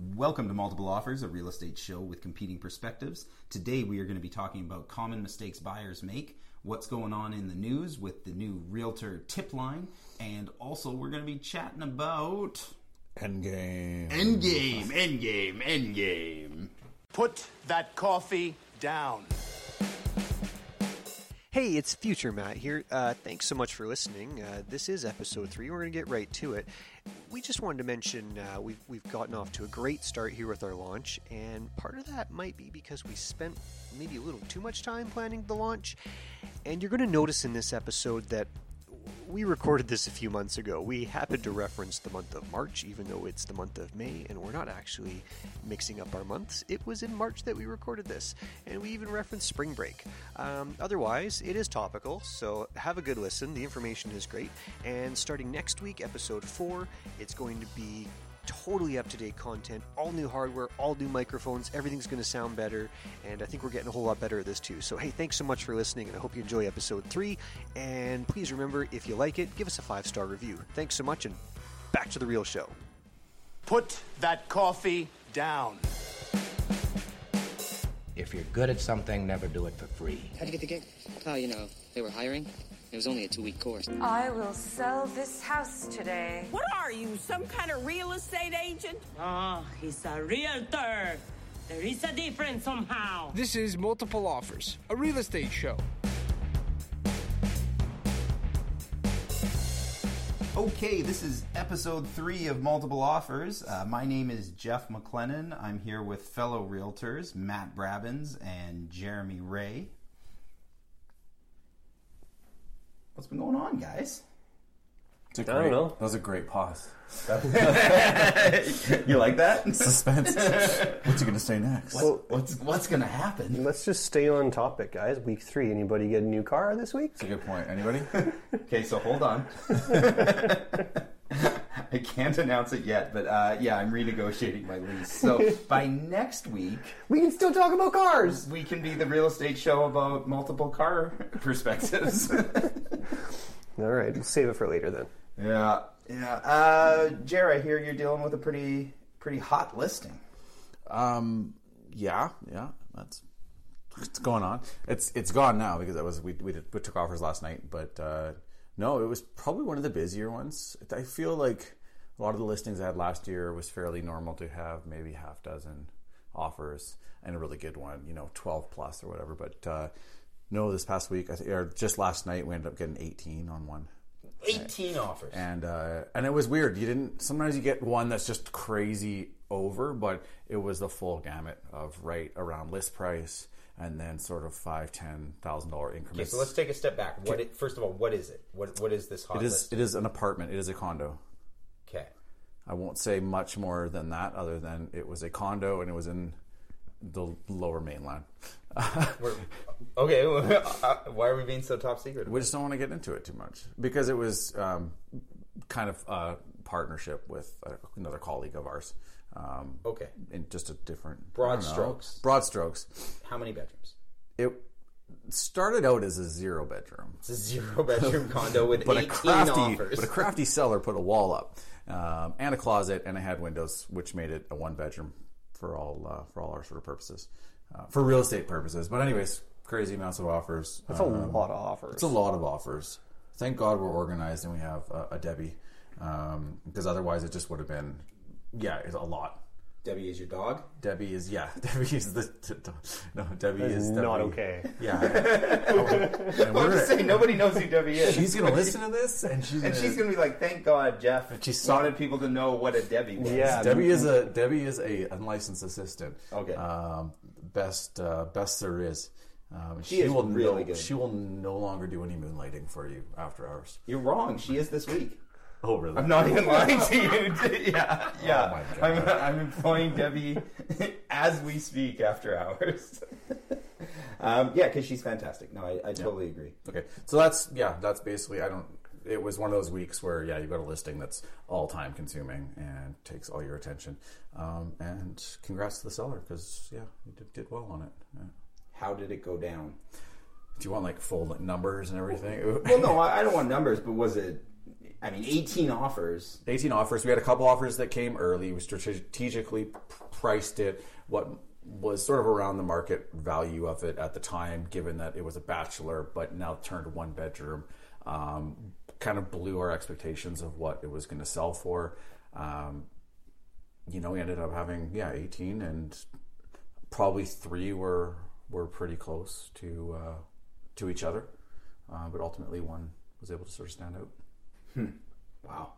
Welcome to Multiple Offers, a real estate show with competing perspectives. Today we are going to be talking about common mistakes buyers make, what's going on in the news with the new realtor tip line, and also we're going to be chatting about Endgame. Endgame, Endgame, Endgame. Put that coffee down. Hey, it's Future Matt here. Uh, thanks so much for listening. Uh, this is episode three. We're going to get right to it. We just wanted to mention uh, we've, we've gotten off to a great start here with our launch, and part of that might be because we spent maybe a little too much time planning the launch. And you're going to notice in this episode that we recorded this a few months ago. We happened to reference the month of March, even though it's the month of May, and we're not actually mixing up our months. It was in March that we recorded this, and we even referenced spring break. Um, otherwise, it is topical, so have a good listen. The information is great. And starting next week, episode 4, it's going to be totally up to date content, all new hardware, all new microphones. Everything's going to sound better, and I think we're getting a whole lot better at this too. So, hey, thanks so much for listening, and I hope you enjoy episode three. And please remember, if you like it, give us a five star review. Thanks so much, and back to the real show. Put that coffee down. If you're good at something, never do it for free. How'd you get the gig? Oh, you know, they were hiring. It was only a two week course. I will sell this house today. What are you, some kind of real estate agent? Oh, he's a realtor. There is a difference somehow. This is Multiple Offers, a real estate show. Okay, this is episode three of Multiple Offers. Uh, my name is Jeff McLennan. I'm here with fellow realtors Matt Brabins and Jeremy Ray. What's been going on, guys? I don't know. That was a great pause. you like that? Suspense. What's he going to say next? What's, what's, what's going to happen? Let's just stay on topic, guys. Week three. Anybody get a new car this week? That's a good point. Anybody? Okay, so hold on. I can't announce it yet, but uh, yeah, I'm renegotiating my lease. So by next week, We can still talk about cars. we can be the real estate show about multiple car perspectives. All right, we'll save it for later then. yeah, yeah. Uh, Jer, I hear you're dealing with a pretty pretty hot listing. Um, yeah, yeah, that's what's going on. It's it's gone now because it was we we, did, we took offers last night, but uh, no, it was probably one of the busier ones. I feel like a lot of the listings I had last year was fairly normal to have maybe half dozen offers and a really good one, you know, twelve plus or whatever. But uh, no, this past week, I or just last night, we ended up getting eighteen on one. 18 offers. and uh, and it was weird. You didn't. Sometimes you get one that's just crazy over, but it was the full gamut of right around list price, and then sort of five, ten thousand dollar Okay, increments. so let's take a step back. What? It, first of all, what is it? What What is this hot It is. list? It is an apartment. It is a condo. Okay. I won't say much more than that, other than it was a condo and it was in the lower mainland. Okay. uh, why are we being so top secret? We just don't want to get into it too much because it was um, kind of a partnership with uh, another colleague of ours. Um, Okay. in just a different Broad don't know. strokes. Broad strokes. How many bedrooms? It started out as a zero bedroom, It's a zero bedroom condo with but a crafty, offers. but a crafty seller put a wall up um, and a closet, and it had windows, which made it a one bedroom for all uh, for all our sort of purposes, uh, for real estate purposes. But anyways, crazy amounts of offers. That's a Um, lot of offers. It's a lot of offers. Thank God we're organized and we have a, a Debbie, um, because otherwise it just would have been, yeah, it's a lot. Debbie is your dog. Debbie is yeah. Debbie is the t- t- no. Debbie That is is not Debbie. okay. Yeah. and I'm just saying, nobody knows who Debbie is. she's gonna listen to this, and she's and gonna, she's gonna be like, "Thank God, Jeff." She She saw- wanted people to know what a Debbie was. Yeah. Debbie is a Debbie is a unlicensed assistant. Okay. Um, best uh, best there is. Um, She is will really no, good. She will no longer do any moonlighting for you after hours. You're wrong. She is this week. Oh really? I'm not even lying to you. yeah, yeah. Oh I'm. I'm employing Debbie as we speak after hours. um, yeah, because she's fantastic. No, I, I totally agree. Okay, so that's yeah, that's basically I don't. It was one of those weeks where yeah, you've got a listing that's all time consuming and takes all your attention. Um, and congrats to the seller because yeah, you did, did well on it. Yeah. How did it go down? Do you want like full numbers and everything? Well, no, I, I don't want numbers, but was it I mean, 18 offers. 18 offers. We had a couple offers that came early. We strategically priced it what was sort of around the market value of it at the time, given that it was a bachelor, but now turned one bedroom. Um, kind of blew our expectations of what it was going to sell for. Um, you know, we ended up having yeah 18, and probably three were were pretty close to uh, to each other, uh, but ultimately one was able to sort of stand out. Hmm. Wow.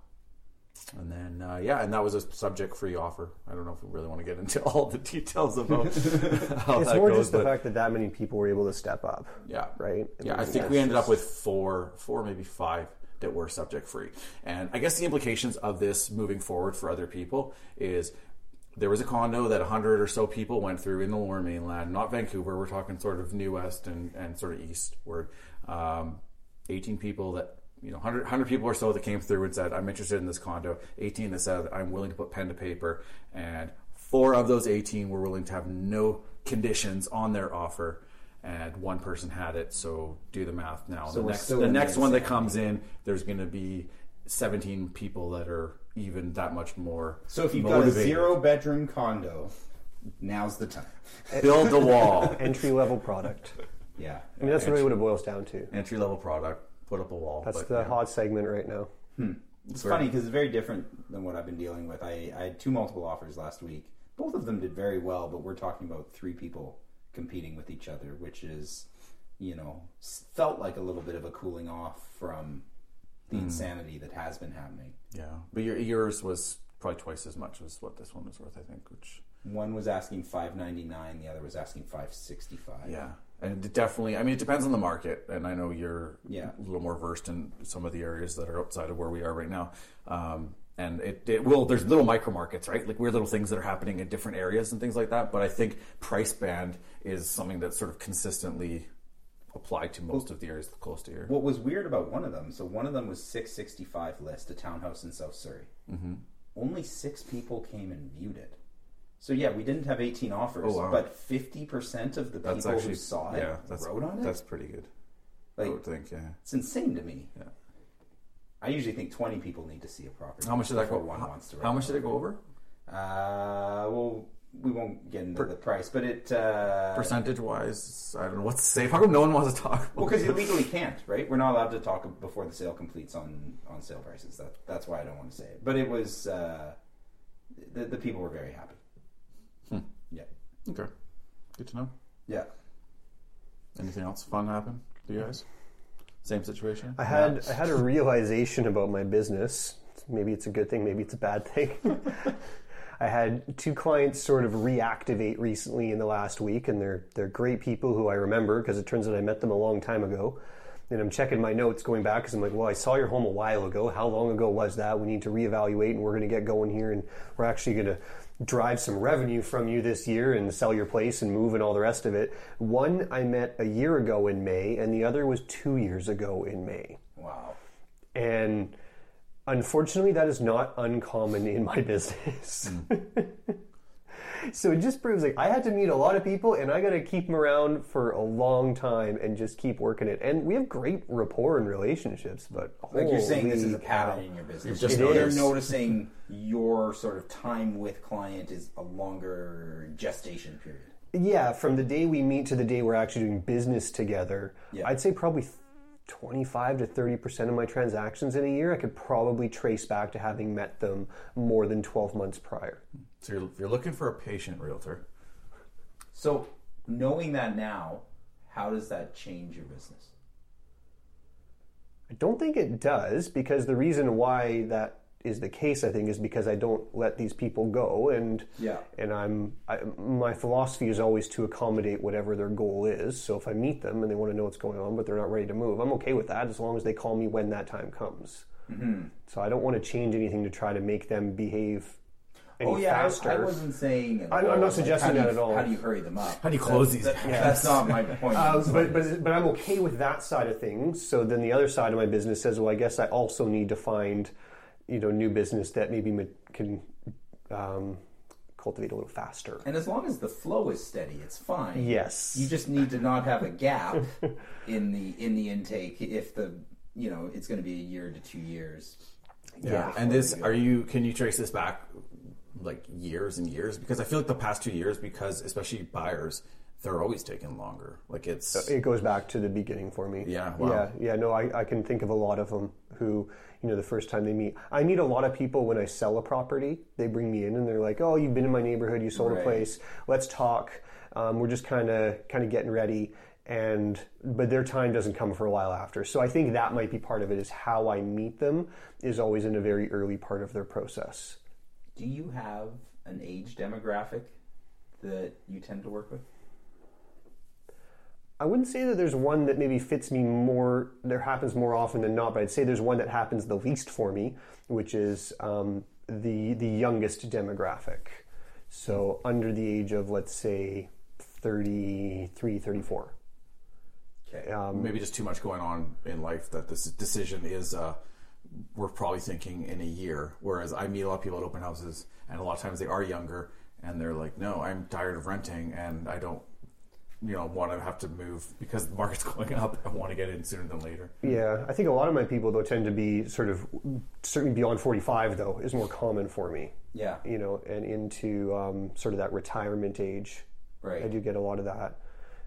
And then, uh, yeah, and that was a subject free offer. I don't know if we really want to get into all the details about how it's that more goes, just the but- fact that that many people were able to step up. Yeah. Right? Yeah, I mean, think that's we ended up with four, four, maybe five that were subject free. And I guess the implications of this moving forward for other people is there was a condo that 100 or so people went through in the lower mainland, not Vancouver. We're talking sort of new west and, and sort of eastward. Um, 18 people that, you know, 100, 100 people or so that came through and said, I'm interested in this condo. 18 that said, I'm willing to put pen to paper. And four of those 18 were willing to have no conditions on their offer. And one person had it, so do the math now. So the next, the next one that comes in, there's going to be 17 people that are even that much more. So if you've got a zero bedroom condo, now's the time. Build the wall. Entry level product. Yeah. I mean, that's really what it boils down to. entry level product, put up a wall. That's but, the yeah. hot segment right now. It's Very- funny because it's very different than what I've been dealing with. I, I had two multiple offers last week. Both of them did very well, but we're talking about three people competing with each other, which is, you know, felt like a little bit of a cooling off from the Mm. insanity that has been happening. Yeah, but your, yours was probably twice as much as what this one was worth, I think. Which One was asking five ninety nine, the other was asking five sixty five. yeah, and it definitely. I mean, it depends on the market, and I know you're Yeah. a little more versed in some of the areas that are outside of where we are right now. Um, and it, it will. There's little micro markets, right? Like weird little things that are happening in different areas and things like that. But I think price band is something that's sort of consistently applied to most of the areas close to here. What was weird about one of them? So one of them was six sixty five list, a townhouse in South Surrey. Mm-hmm. Only six people came and viewed it. So yeah, we didn't have eighteen offers, Oh, wow. but fifty percent of the That's people actually who saw it yeah, that's wrote on it. That's pretty good. Like- I would think, yeah. It's insane to me. Yeah. I usually think twenty people need to see a property. How much did that go? One How, wants to. how much did it go over? Uh, well, we won't get into the price, but it uh, Percentage wise, I don't know what to say. How come no one wants to talk? About Well, because you legally can't, right? We're not allowed to talk before the sale completes on on sale prices. That that's why I don't want to say it. But it was uh, the the people were very happy. Hmm. Yeah, Okay, good to know. yeah. Anything else fun happen to you guys? Same situation. I had I had a realization about my business. Maybe it's a good thing, maybe it's a bad thing. I had two clients sort of reactivate recently in the last week, and they're they're great people who I remember because it turns out I met them a long time ago. And I'm checking my notes going back because I'm like, well, I saw your home a while ago. How long ago was that? We need to reevaluate, and we're going to get going here, and we're actually going to drive some revenue from you this year and sell your place and move and all the rest of it. One I met a year ago in May, and the other was two years ago in May. Wow. And unfortunately, that is not uncommon in my business. Hmm. so it just proves like I had to meet a lot of people and I got to keep them around for a long time and just keep working it. And we have great rapport and relationships, but Like you're saying, this is a pattern in your business. You've just You're noticing your sort of time with client is a longer gestation period. Yeah, from the day we meet to the day we're actually doing business together, Yeah. I'd say probably 25 to 30% of my transactions in a year I could probably trace back to having met them more than 12 months prior. So you're, you're looking for a patient realtor. So knowing that now, how does that change your business? I don't think it does because the reason why that is the case, I think, is because I don't let these people go, and Yeah. and I'm I, my philosophy is always to accommodate whatever their goal is. So if I meet them and they want to know what's going on, but they're not ready to move, I'm okay with that as long as they call me when that time comes. Mm-hmm. So I don't want to change anything to try to make them behave any oh yeah, I- faster. I, wasn't saying. I'm- I'm not suggesting how do that you- at all. How do you hurry them up? How do you close That- these that- accounts? That's not my point. Um, but, but but I'm okay with that side of things. So then the other side of my business says, well, I guess I also need to find, you know, new business that maybe can um, cultivate a little faster. And as long as the flow is steady, it's fine. Yes. You just need to not have a gap in the in the intake if the you know it's going to be a year to two years Yeah. And this, are you? Can you trace this back like years and years? Because I feel like the past two years, because especially buyers, they're always taking longer. Like it's It goes back to the beginning for me. Yeah, wow. Yeah, yeah. No, I, I can think of a lot of them who, you know, the first time they meet. I meet a lot of people when I sell a property. They bring me in and they're like, "Oh, you've been in my neighborhood. You sold a place. Let's talk. Um, we're just kind of kind of getting ready." And but their time doesn't come for a while after. So I think that might be part of it. Is how I meet them is always in a very early part of their process. Do you have an age demographic that you tend to work with? I wouldn't say that there's one that maybe fits me more. There happens more often than not, but I'd say there's one that happens the least for me, which is um, the the youngest demographic. So under the age of let's say 33, 34. Okay. Um, maybe just too much going on in life that this decision is. Uh, we're probably thinking in a year. Whereas I meet a lot of people at open houses, and a lot of times they are younger, and they're like, "No, I'm tired of renting, and I don't." You know, want to have to move because the market's going up. I want to get in sooner than later. Yeah, I think a lot of my people though tend to be sort of certainly beyond 45 though is more common for me. Yeah. You know, and into um, sort of that retirement age. Right. I do get a lot of that,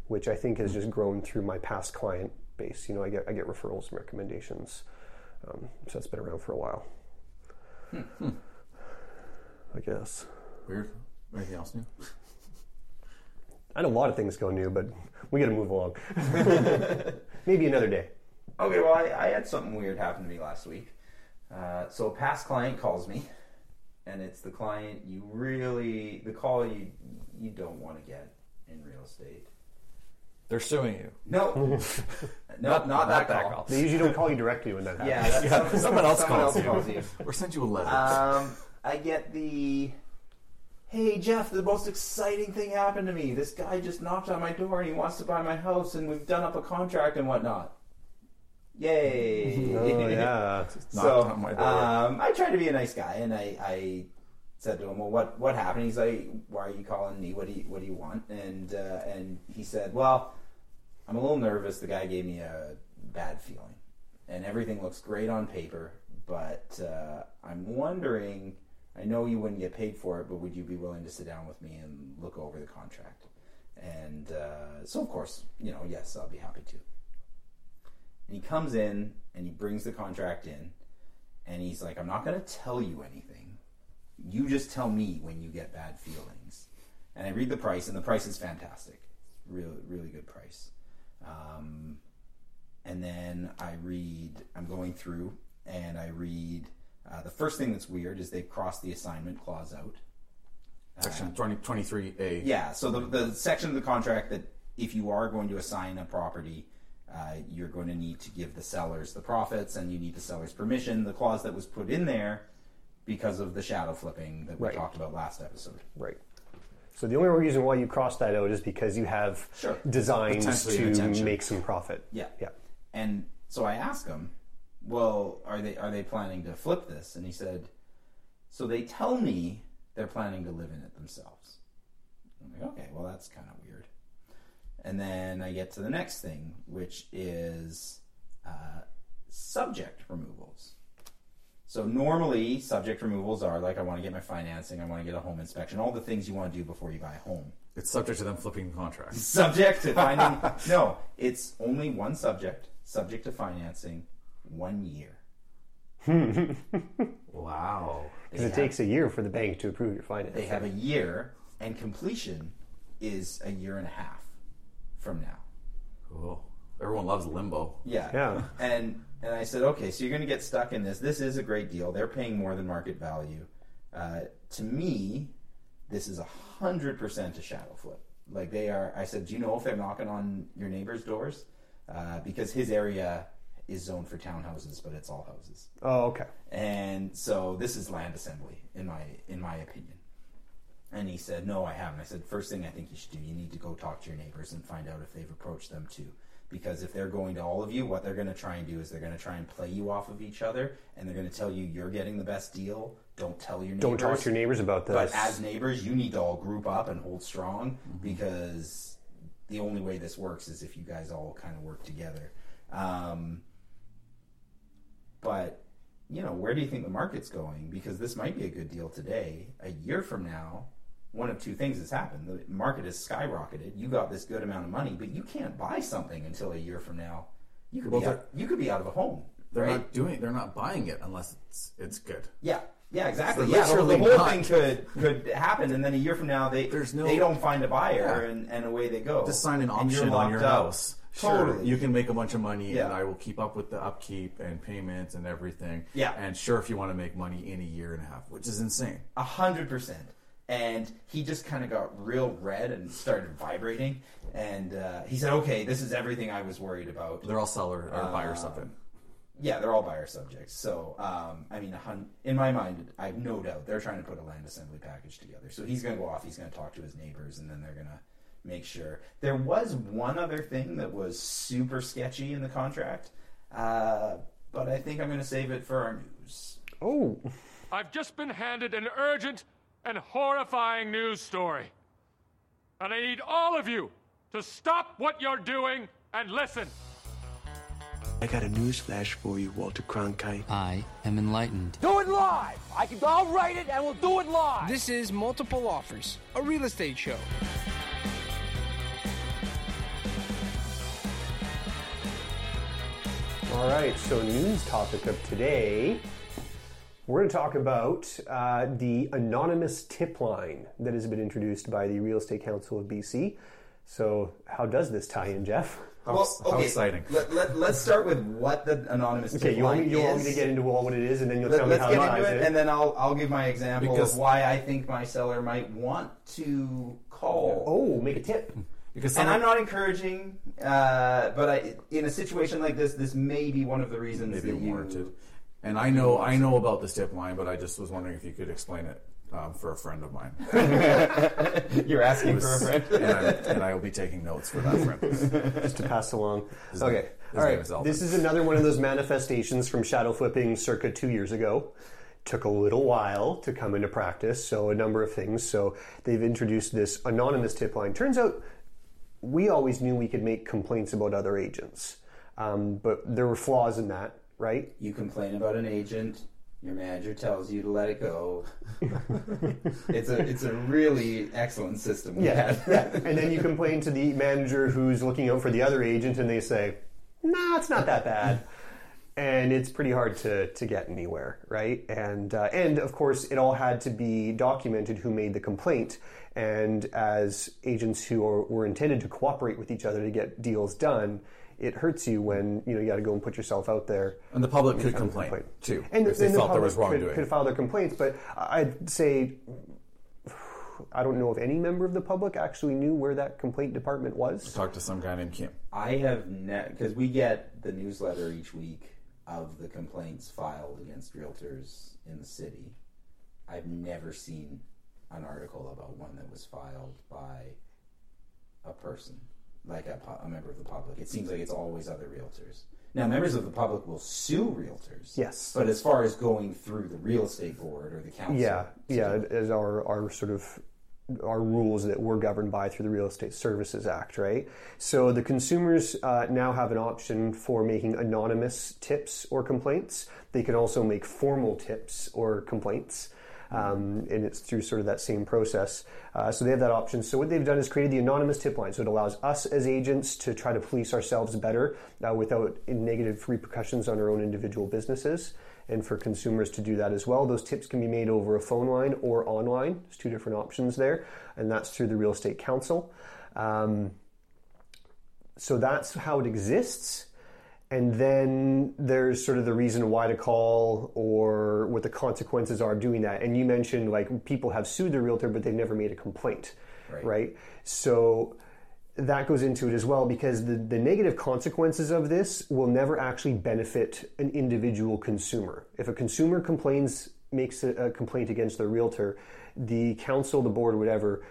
which I think has just grown through my past client base. You know, I get I get referrals and recommendations, um, so that's been around for a while. I guess. Weird. Anything else new? I know a lot of things go new, but we got to move along. Maybe another day. Okay, well, I, I had something weird happen to me last week. Uh, so a past client calls me, and it's the client you really the call you you don't want to get in real estate. They're suing you. No, no, not, not that, that call. call. They usually don't call you directly when that happens. Yeah, Yeah, some- someone else someone calls else you. calls you. Or sends you a letter. Um, I get the, hey Jeff, the most exciting thing happened to me. This guy just knocked on my door and he wants to buy my house, and we've done up a contract and whatnot. Yay! Oh yeah. so on my door. um, I tried to be a nice guy, and I, I said to him, "Well, what what happened?" He's like, "Why are you calling me? What do you what do you want?" And uh, and he said, "Well, I'm a little nervous. The guy gave me a bad feeling, and everything looks great on paper, but uh, I'm wondering. I know you wouldn't get paid for it, but would you be willing to sit down with me and look over the contract?" And uh, so, of course, you know, yes, I'll be happy to. And he comes in and he brings the contract in, and he's like, I'm not going to tell you anything. You just tell me when you get bad feelings. And I read the price, and the price is fantastic. It's really, really good price. Um, and then I read, I'm going through, and I read, uh, the first thing that's weird is they've crossed the assignment clause out. Section 20, 23A. Yeah, so the, the section of the contract that if you are going to assign a property, uh, you're going to need to give the sellers the profits and you need the seller's permission. The clause that was put in there because of the shadow flipping that we Right. talked about last episode. Right. So the only reason why you cross that out is because you have Sure. designs to make some profit. Yeah. Yeah. And so I ask him, "Well, are they are they planning to flip this?" And he said, "So they tell me they're planning to live in it themselves." I'm like, "Okay, well that's kind of weird." And then I get to the next thing, which is uh, subject removals. So normally, subject removals are like I want to get my financing, I want to get a home inspection, all the things you want to do before you buy a home It's subject to them flipping contracts. subject to finding no it's only one subject subject to financing one year Wow. Because it have, takes a year for the bank to approve your finance. they have a year and completion is a year and a half from now Cool. Everyone loves limbo. yeah Yeah. and and i said okay so you're going to get stuck in this this is a great deal they're paying more than market value uh, to me this is a hundred percent a shadow flip like they are i said do you know if they're knocking on your neighbor's doors uh, because his area is zoned for townhouses but it's all houses. Oh, okay. and so this is land assembly in my in my opinion. And he said no i haven't. I said first thing i think you should do you need to go talk to your neighbors and find out if they've approached them too. Because if they're going to all of you what they're going to try and do is they're going to try and play you off of each other and they're going to tell you you're getting the best deal. Don't tell your neighbors Don't talk to your neighbors about this. but as neighbors you need to all group up and hold strong because the only way this works is if you guys all kind of work together. Um, but you know, where do you think the market's going? Because this might be a good deal today. A year from now, one of two things has happened. The market has skyrocketed. You got this good amount of money, but you can't buy something until a year from now. You could Well, be out, you could be out of a home. They're right? not doing. They're not buying it unless it's it's good. Yeah, yeah, exactly. Yeah, the, the whole not. thing could could happen, and then a year from now they There's no- they don't find a buyer, Yeah. and, and away they go. Just sign an option on your up. House. Totally. Sure, you can make a bunch of money, Yeah. and I will keep up with the upkeep and payments and everything. Yeah. and sure, if you want to make money in a year and a half, which is insane. A hundred percent. And he just kind of got real red and started vibrating. And uh, he said, "Okay, this is everything I was worried about." They're all seller or buyer Uh, something. Yeah, they're all buyer subjects. So, um, I mean, hun- in my mind, I have no doubt they're trying to put a land assembly package together. So he's going to go off. He's going to talk to his neighbors, and then they're going to make sure. There was one other thing that was super sketchy in the contract, uh, but I think I'm going to save it for our news. Oh, I've just been handed an urgent and horrifying news story. And I need all of you to stop what you're doing and listen. I got a news flash for you, Walter Cronkite. I am enlightened. Do it live! I can, I'll write it and we'll do it live! This is Multiple Offers, a real estate show. All right, so news topic of today. We're going to talk about uh, the anonymous tip line that has been introduced by the Real Estate Council of BC. So, how does this tie in, Jeff? How, how exciting! Let, let, let's start with what the anonymous Okay, tip you want, line me, you want me to get into all what it is, and then you'll Let, tell me us how get it into ties it, in? and then I'll I'll give my example Because- of why I think my seller might want to call. Oh, make a tip. Because and I'm not encouraging, uh, but I, in a situation like this, this may be one of the reasons maybe that you warranted. And I know I know about this tip line, but I just was wondering if you could explain it um, for a friend of mine. You're asking Who's- for a friend. and, I'm, and I will be taking notes for that friend. just to pass along. His okay, name- his all name is This is another one of those manifestations from shadow flipping circa two years ago. Took a little while to come into practice, so a number of things. So they've introduced this anonymous tip line. Turns out we always knew we could make complaints about other agents, um, but there were flaws in that, right? You complain about an agent. Your manager tells you to let it go. it's a it's a really excellent system. Yeah, yeah. And then you complain to the manager who's looking out for the other agent, and they say, "Nah, it's not that bad." And it's pretty hard to, to get anywhere, right? And uh, and of course, it all had to be documented who made the complaint. And as agents who are, were intended to cooperate with each other to get deals done, it hurts you when you know you got to go and put yourself out there. And the public could kind of complain, too, and, if they and the felt there was public could- Could, file their complaints, but I'd say I don't know if any member of the public actually knew where that complaint department was. Talk to some guy named Kim. I have because we get the newsletter each week of the complaints filed against realtors in the city. I've never seen an article about one that was filed by a person, like a, a member of the public. It seems like it's always other realtors. Now, members of the public will sue realtors. Yes. But as far as going through the real estate board or the council, Yeah, yeah, as our our sort of our rules that we're governed by through the Real Estate Services Act, right? So the consumers uh, now have an option for making anonymous tips or complaints. They can also make formal tips or complaints. Um, and it's through sort of that same process. Uh, so they have that option. So what they've done is created the anonymous tip line. So it allows us as agents to try to police ourselves better uh, without negative repercussions on our own individual businesses and for consumers to do that as well. Those tips can be made over a phone line or online. There's two different options there, and that's through the Real Estate Council. Um, so that's how it exists. And then there's sort of the reason why to call or what the consequences are of doing that. And you mentioned like people have sued their realtor, but they've never made a complaint, Right. right? So that goes into it as well because the, the negative consequences of this will never actually benefit an individual consumer. If a consumer complains, makes a, a complaint against their realtor, the council, the board, whatever,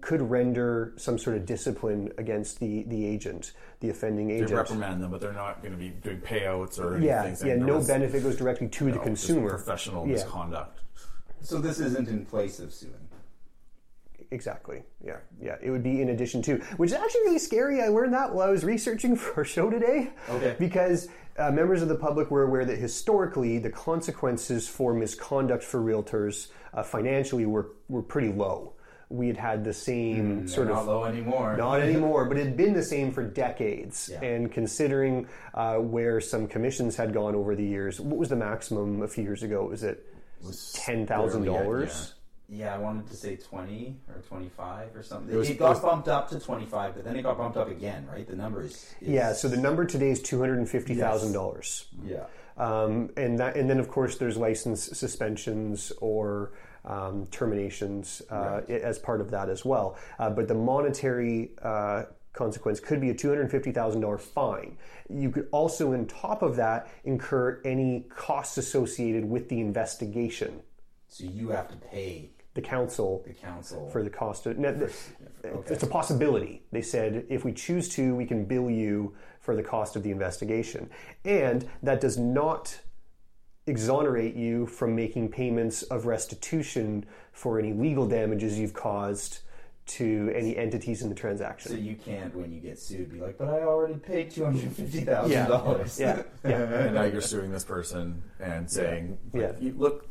could render some sort of discipline against the, the agent, the offending agent. They agent. reprimand them, but they're not going to be doing payouts or anything. Yeah, yeah, no was- benefit goes directly to the no, just consumer. Professional Yeah. misconduct. So this isn't in place of suing. Exactly. Yeah. Yeah. It would be in addition to, which is actually really scary. I learned that while I was researching for our show today. Okay. Because uh, members of the public were aware that historically the consequences for misconduct for realtors uh, financially were, were pretty low. We had had the same Mm, sort they're of not low anymore. Not anymore, but it had been the same for decades. Yeah. And considering uh, where some commissions had gone over the years, what was the maximum a few years ago? Was it ten thousand dollars? Yeah, I wanted to say 20 or 25 or something. It It, got it was- bumped up to 25, but then it got bumped up again, right? The number is. is Yeah, so the number today is two hundred and fifty thousand dollars. Yeah. Um, and that, and then of course there's license suspensions or um, terminations uh, i- as part of that as well. Uh, but the monetary uh, consequence could be a two hundred fifty thousand dollar fine. You could also, on top of that, incur any costs associated with the investigation. So you have to pay the council the council for the cost of. now, th- It's a possibility. They said if we choose to, we can bill you for the cost of the investigation, and that does not exonerate you from making payments of restitution for any legal damages you've caused to any entities in the transaction. So you can't, when you get sued, be like, but I already paid $250,000. Yeah, yeah, and now you're suing this person and saying, Yeah. look,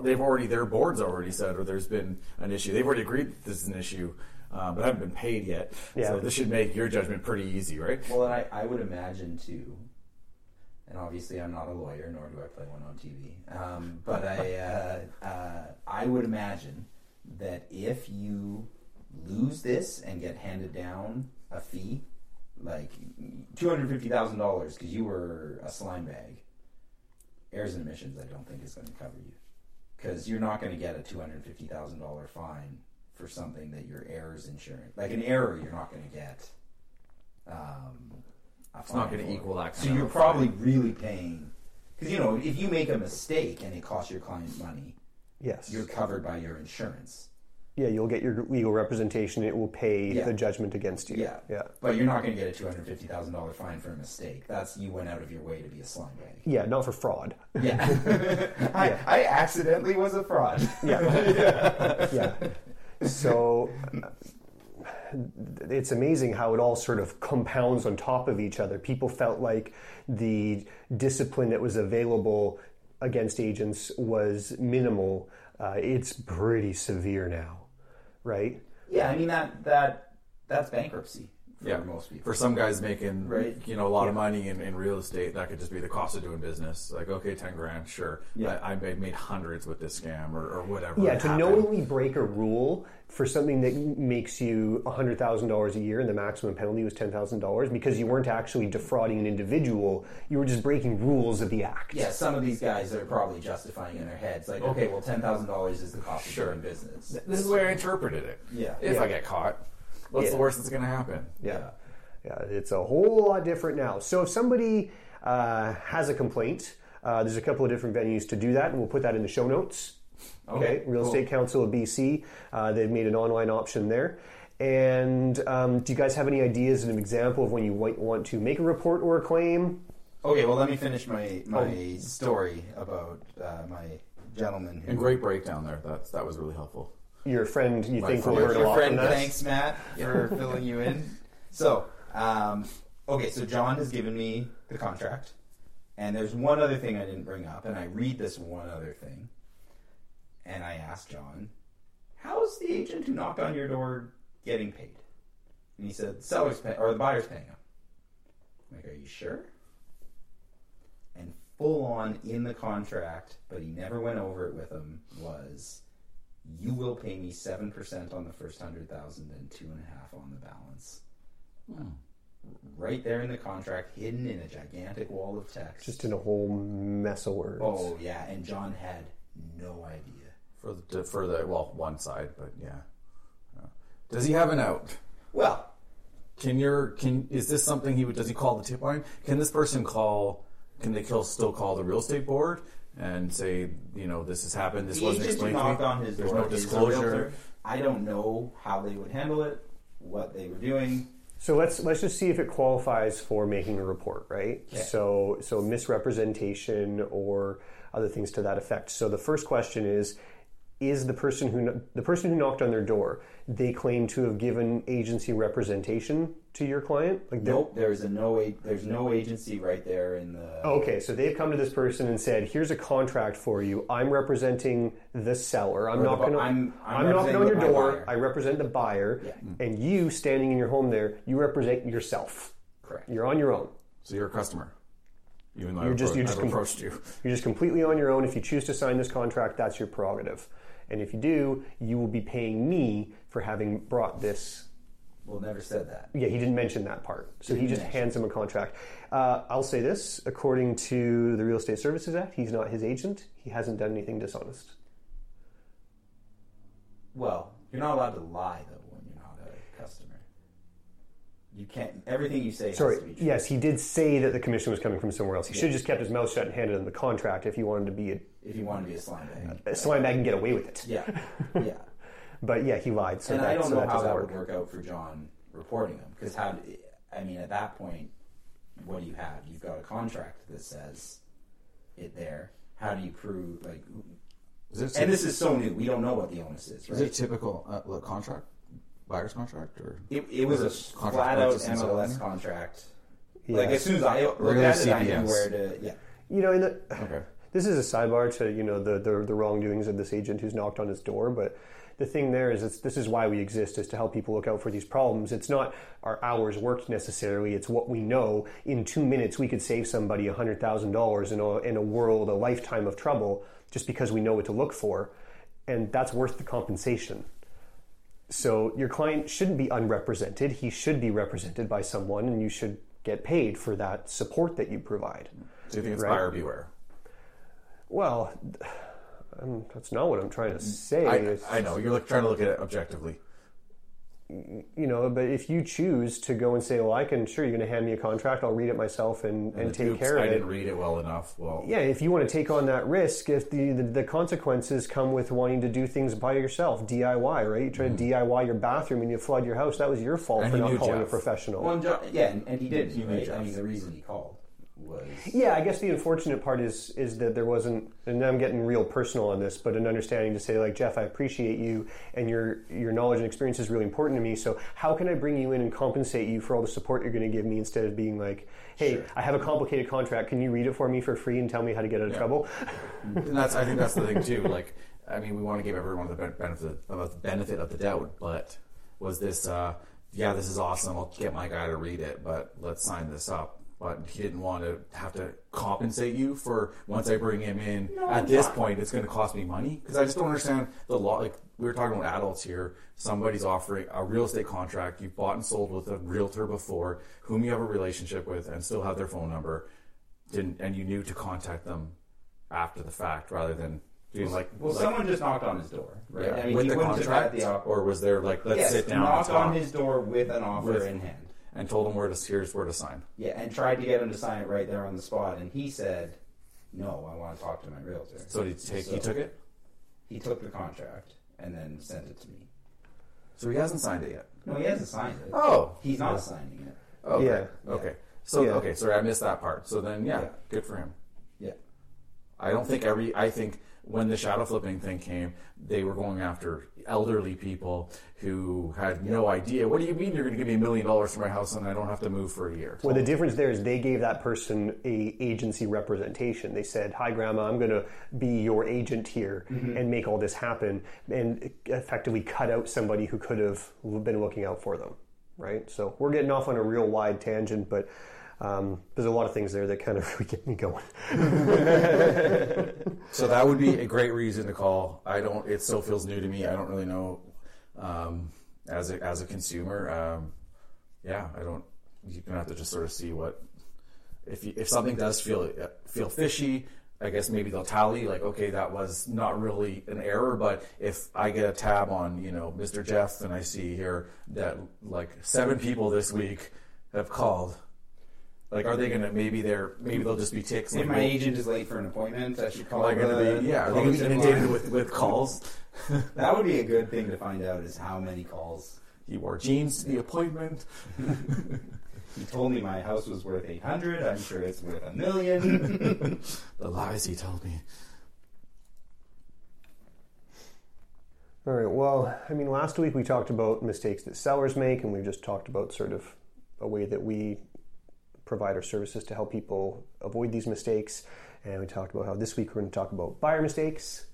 they've already, their board's already said, or there's been an issue. They've already agreed that this is an issue, uh, but haven't been paid yet. Yeah. So this should make your judgment pretty easy, right? Well, and I, I would imagine too, and obviously I'm not a lawyer, nor do I play one on TV. Um, but I, uh, uh, I would imagine that if you lose this and get handed down a fee, like two hundred fifty thousand dollars because you were a slime bag, errors and omissions, I don't think is going to cover you because you're not going to get a two hundred fifty thousand dollar fine for something that your errors insurance, like an error, you're not going to get. Um, a It's not gonna equal that So you're probably fine. really paying because you know if you make a mistake and it costs your client money, Yes. you're covered by your insurance. Yeah, you'll get your legal representation. It will pay Yeah. the judgment against you. Yeah, yeah. But you're not going to get a two hundred fifty thousand dollar fine for a mistake. That's you went out of your way to be a slime bag. Yeah, not for fraud. Yeah, I, I accidentally was a fraud. Yeah. yeah. So it's amazing how it all sort of compounds on top of each other. People felt like the discipline that was available against agents was minimal. Uh, it's pretty severe now, right? Yeah, I mean that that that's bankruptcy for yeah. most people. For some guys making Right. you know a lot of money in, in real estate, that could just be the cost of doing business. Like, okay, ten grand, sure. Yeah. I, I made made hundreds with this scam or, or whatever. Yeah, to happened. knowingly break a rule for something that makes you $100,000 a year and the maximum penalty was $10,000 because you weren't actually defrauding an individual, you were just breaking rules of the act. Yeah, some of these guys are probably justifying in their heads, like, okay, well, ten thousand dollars is the cost of doing business. This is the way I interpreted it. Yeah. If Yeah. I get caught, what's Yeah. the worst that's going to happen? Yeah. Yeah, it's a whole lot different now. So if somebody uh, has a complaint, uh, there's a couple of different venues to do that, and we'll put that in the show notes. Okay, Real cool. Estate Council of BC, uh, they've made an online option there. And um, do you guys have any ideas and an example of when you might want to make a report or a claim? Okay, well, let me finish my my Oh. story about uh, my gentleman. Who, And great breakdown there. That's that was really helpful. Your friend, you My think will learn a Your lot friend, from thanks, Matt, for filling you in. So, um, okay, so John has given me the contract, and there's one other thing I didn't bring up, and I read this one other thing, and I asked John, "How's the agent who knocked on your door getting paid?" And he said, "The seller's pay- or the buyer's paying him." I'm like, "Are you sure?" And full on in the contract, but he never went over it with him, was you will pay me seven percent on the first 100,000 and two and a half on the balance. Hmm. Right there in the contract, hidden in a gigantic wall of text. Just in a whole mess of words. oh yeah, and John had no idea. For the for the well one side, but yeah. Yeah. Does he have an out? Well, Can your can is this something he would does he call the tip line? Can this person call? Can they kill, still call the real estate board and say you know this has happened? This the wasn't agent who explained to me. on his There's door. no is a disclosure. realtor. I don't know how they would handle it, what they were doing. So let's let's just see if it qualifies for making a report, right? Okay. So so misrepresentation or other things to that effect. So the first question is is the person who the person who knocked on their door. They claim to have given agency representation to your client. Like Nope, there's a no there's no agency right there in the. Okay, so they've come to this person and said, "Here's a contract for you. I'm representing the seller. I'm Or not bu- going to. I'm- I'm, I'm knocking on your door. buyer. I represent the buyer, and you standing in your home there, you represent yourself. Correct. You're on your own. So you're a customer. Even though You're I've just appro- you're just I've com- approached you. You're just completely on your own. If you choose to sign this contract, that's your prerogative. And if you do, you will be paying me for having brought this Well, never said that. Yeah, he didn't mention that part. So he just mention. hands him a contract. Uh, I'll say this according to the Real Estate Services Act, he's not his agent. He hasn't done anything dishonest. Well, you're not allowed to lie though when you're not a customer. You can't. Everything you say Sorry, has to be true. yes, he did say that the commission was coming from somewhere else. He should have just kept his mouth shut and handed him the contract if he wanted to be a, If you want to be a slime bag. a slime bag can get away with it. Yeah, yeah. But yeah, he lied. So and that, I don't so know that how doesn't that work. would work out for John reporting them because how? I mean, at that point, what do you have? You've got a contract that says it there. How do you prove like? Is it and this is so new. We don't know what the onus is. Right? Is it typical uh, what, contract, buyer's contract, or It, it was or a is contract flat out MLS selling? contract. Yeah. Like as soon as I looked Regular at it, I knew CPS. where to. Yeah. You know, in the, Okay. This is a sidebar to you know the, the the wrongdoings of this agent who's knocked on his door, but the thing there is it's, this is why we exist is to help people look out for these problems. It's not our hours worked necessarily; it's what we know. In two minutes, we could save somebody hundred thousand dollars in a in a world, a lifetime of trouble, just because we know what to look for, and that's worth the compensation. So your client shouldn't be unrepresented. He should be represented by someone, and you should get paid for that support that you provide. Do you think it's Right. buyer beware? Well, um, that's not what I'm trying to say. I, I know you're like trying to look at it objectively. you know, but if you choose to go and say, "Well, I can," sure, you're going to hand me a contract. I'll read it myself and, and, the take oops, care of it. I didn't read it well enough. Well, Yeah, if you want to take on that risk, if the, the, the consequences come with wanting to do things by yourself, DIY, right? You try to DIY your bathroom and you flood your house. That was your fault Mm-hmm. And for not knew calling a professional. Well, and John, yeah, and, and he did. He knew right? I mean, the reason he called was Yeah, I guess the unfortunate part is is that there wasn't, and I'm getting real personal on this, but an understanding to say like Jeff, I appreciate you, and your your knowledge and experience is really important to me. So how can I bring you in and compensate you for all the support you're going to give me instead of being like, hey, I have a complicated contract, can you read it for me for free and tell me how to get out of Yeah. trouble? and that's I think that's the thing too. Like, I mean, we want to give everyone the benefit of the benefit of the doubt, but was this? Uh, yeah, this is awesome. I'll get my guy to read it, but let's sign this up. But he didn't want to have to compensate you for once I bring him in. at this point, it's going to cost me money because I just don't understand the law. Like we were talking about adults here. Somebody's offering a real estate contract. You've bought and sold with a realtor before, whom you have a relationship with, and still have their phone number. Didn't and you knew to contact them after the fact rather than being like, well, like- someone just knocked on his door, right? Yeah, I mean, with he the contract, the op- or was there like let's yes, sit down knocked on his door with an offer With- in hand. And told him where to here's where to sign. Yeah, and tried to get him to sign it right there on the spot, and he said, "No, I want to talk to my realtor." So he take? he took it. He took the contract and then sent it to me. So he hasn't signed it yet. No, he hasn't signed it. Oh. he's not signing it. Okay. Yeah. Okay. So Yeah. okay. Sorry, I missed that part. So then, yeah, Yeah. good for him. I don't think every. I think when the shadow flipping thing came, they were going after elderly people who had no idea. What do you mean you're going to give me a million dollars for my house and I don't have to move for a year? Well, the difference there is they gave that person a agency representation. They said, "Hi, Grandma, I'm going to be your agent here mm-hmm. and make all this happen," and effectively cut out somebody who could have been looking out for them. Right. So we're getting off on a real wide tangent, but um, there's a lot of things there that kind of really get me going. So that would be a great reason to call. I don't. It still feels new to me. I don't really know um, as a as a consumer. Um, yeah, I don't. You're gonna have to just sort of see what if you, if something does feel feel fishy. I guess maybe they'll tally like, okay, that was not really an error, but if I get a tab on, you know, Mr. Jeff, and I see here that like seven people this week have called, like, are they gonna maybe they're maybe they'll just be ticks? If like, my agent is late for an appointment, I should call. Am I going the- to be? Yeah, are they going to be tip inundated with, with calls? That would be a good thing to find out is how many calls. He wore jeans to the appointment. He told me my house was worth eight hundred. I'm sure it's worth a million. the lies he told me. All right. Well, I mean, last week we talked about mistakes that sellers make, and we've just talked about sort of a way that we provide our services to help people avoid these mistakes. And we talked about how this week we're going to talk about buyer mistakes.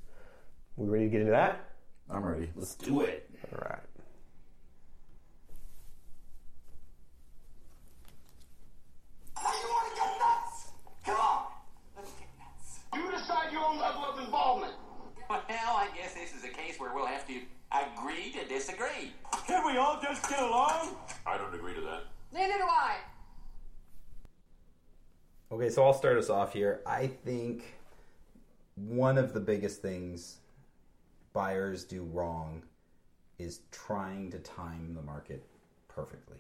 We ready to get into that? I'm ready. Let's do it. All right. You wanna get nuts? Come on! Let's get nuts. You decide your own level of involvement. Well, I guess this is a case where we'll have to agree to disagree. Can we all just get along? I don't agree to that. Neither do I. Okay, so I'll start us off here. I think one of the biggest things buyers do wrong is trying to time the market perfectly.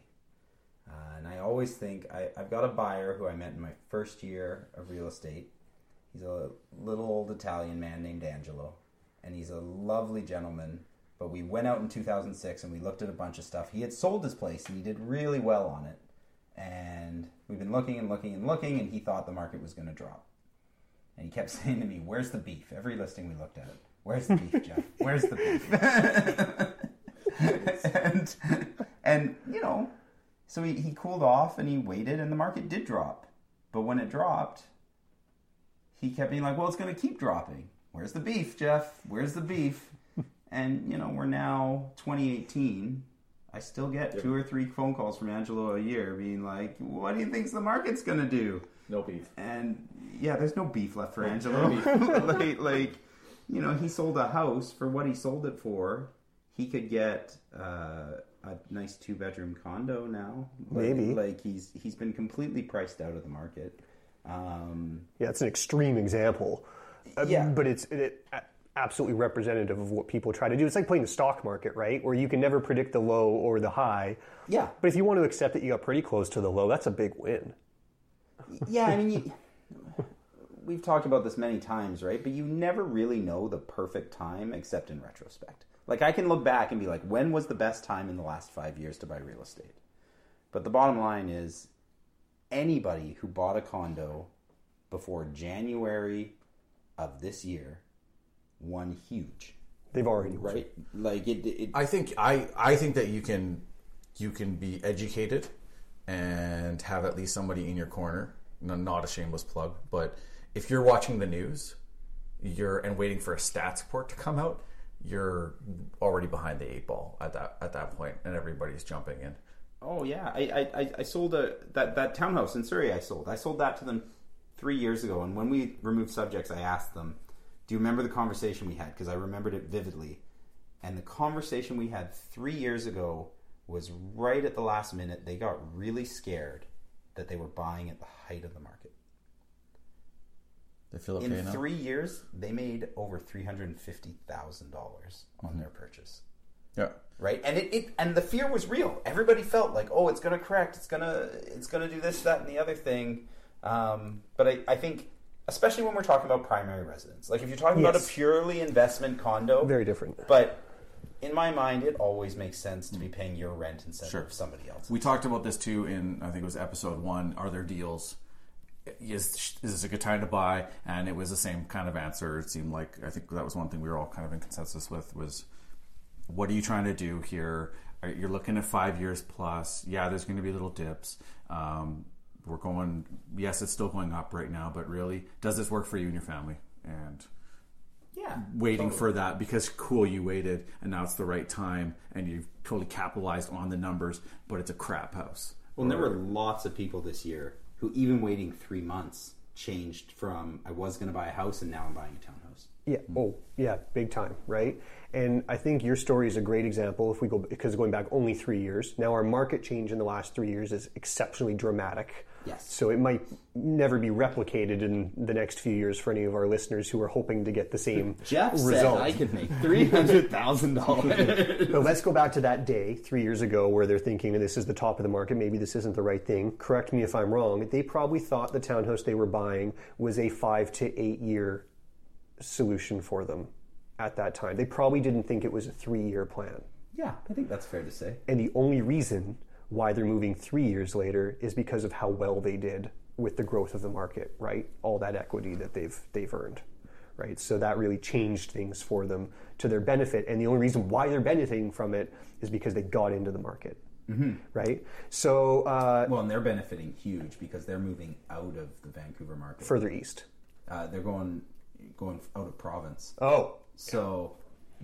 Uh, and I always think I, I've got a buyer who I met in my first year of real estate. He's a little old Italian man named Angelo, and he's a lovely gentleman. But we went out in 2006 and we looked at a bunch of stuff. He had sold his place and he did really well on it. And we've been looking and looking and looking, and he thought the market was going to drop. And he kept saying to me, Where's the beef? Every listing we looked at. Where's the beef, Jeff? Where's the beef? and, and, you know, so he, he cooled off and he waited, and the market did drop. But when it dropped, he kept being like, Well, it's going to keep dropping. Where's the beef, Jeff? Where's the beef? And, you know, we're now 2018. I still get two or three phone calls from Angelo a year being like, What do you think's the market's going to do? No beef. And yeah, there's no beef left for No Angelo. like, like, you know, he sold a house for what he sold it for. He could get uh, a nice two bedroom condo now. Like, Maybe. Like he's he's been completely priced out of the market. Um, Yeah, it's an extreme example. Uh, Yeah. But it's it, a- absolutely representative of what people try to do. It's like playing the stock market, right? Where you can never predict the low or the high. Yeah. But if you want to accept that you got pretty close to the low, that's a big win. yeah, I mean, you, we've talked about this many times, right? But you never really know the perfect time except in retrospect. Like I can look back and be like, when was the best time in the last five years to buy real estate? But the bottom line is, anybody who bought a condo before January of this year won huge. They've already right. Like it. it I think I I think that you can you can be educated and have at least somebody in your corner. No, not a shameless plug, but if you're watching the news, you're and waiting for a stats report to come out, you're already behind the eight ball at that at that point, and everybody's jumping in. Oh yeah, I, I, I- I sold a that that townhouse in Surrey. I sold. I sold that to them three years ago. And when we removed subjects, I asked them, "Do you remember the conversation we had?" Because I remembered it vividly. And the conversation we had three years ago was right at the last minute. They got really scared that they were buying at the height of the market. They feel okay in three years, they made over three hundred and fifty thousand dollars on their purchase Yeah. right? And it, it and the fear was real. Everybody felt like, oh, it's going to correct. It's going to it's going to do this, that, and the other thing. Um, but I, I think, especially when we're talking about primary residence, like if you're talking about a purely investment condo, Very different. But in my mind, it always makes sense to be paying your rent instead Sure. of somebody else. We talked about this too in I think it was episode one. Are there deals? Is is this a good time to buy? And it was the same kind of answer. It seemed like I think that was one thing we were all kind of in consensus with was, what are you trying to do here? You're looking at five years plus. Yeah, there's going to be little dips. Um, we're going. Yes, it's still going up right now, but really, does this work for you and your family? And yeah, waiting totally. for that because cool you waited and now it's the right time and you've totally capitalized on the numbers but it's a crap house Well, and there were lots of people this year who, even waiting three months, changed from I was going to buy a house and now I'm buying a townhouse. Yeah. Oh, yeah, big time, right? And I think your story is a great example. If we go because going back only three years, now our market change in the last three years is exceptionally dramatic. Yes. So it might never be replicated in the next few years for any of our listeners who are hoping to get the same Jeff said result. I could make three hundred thousand dollars. But let's go back to that day three years ago where they're thinking this is the top of the market, maybe this isn't the right thing. Correct me if I'm wrong. They probably thought the townhouse they were buying was a five to eight year solution for them at that time. They probably didn't think it was a three year plan. Yeah, I think that's fair to say. And the only reason why they're moving three years later is because of how well they did with the growth of the market, right? All that equity that they've they've earned, right? So that really changed things for them to their benefit. And the only reason why they're benefiting from it is because they got into the market, Mhm. right? So uh, Well, and they're benefiting huge because they're moving out of the Vancouver market further east. Uh, they're going going out of province. Oh, so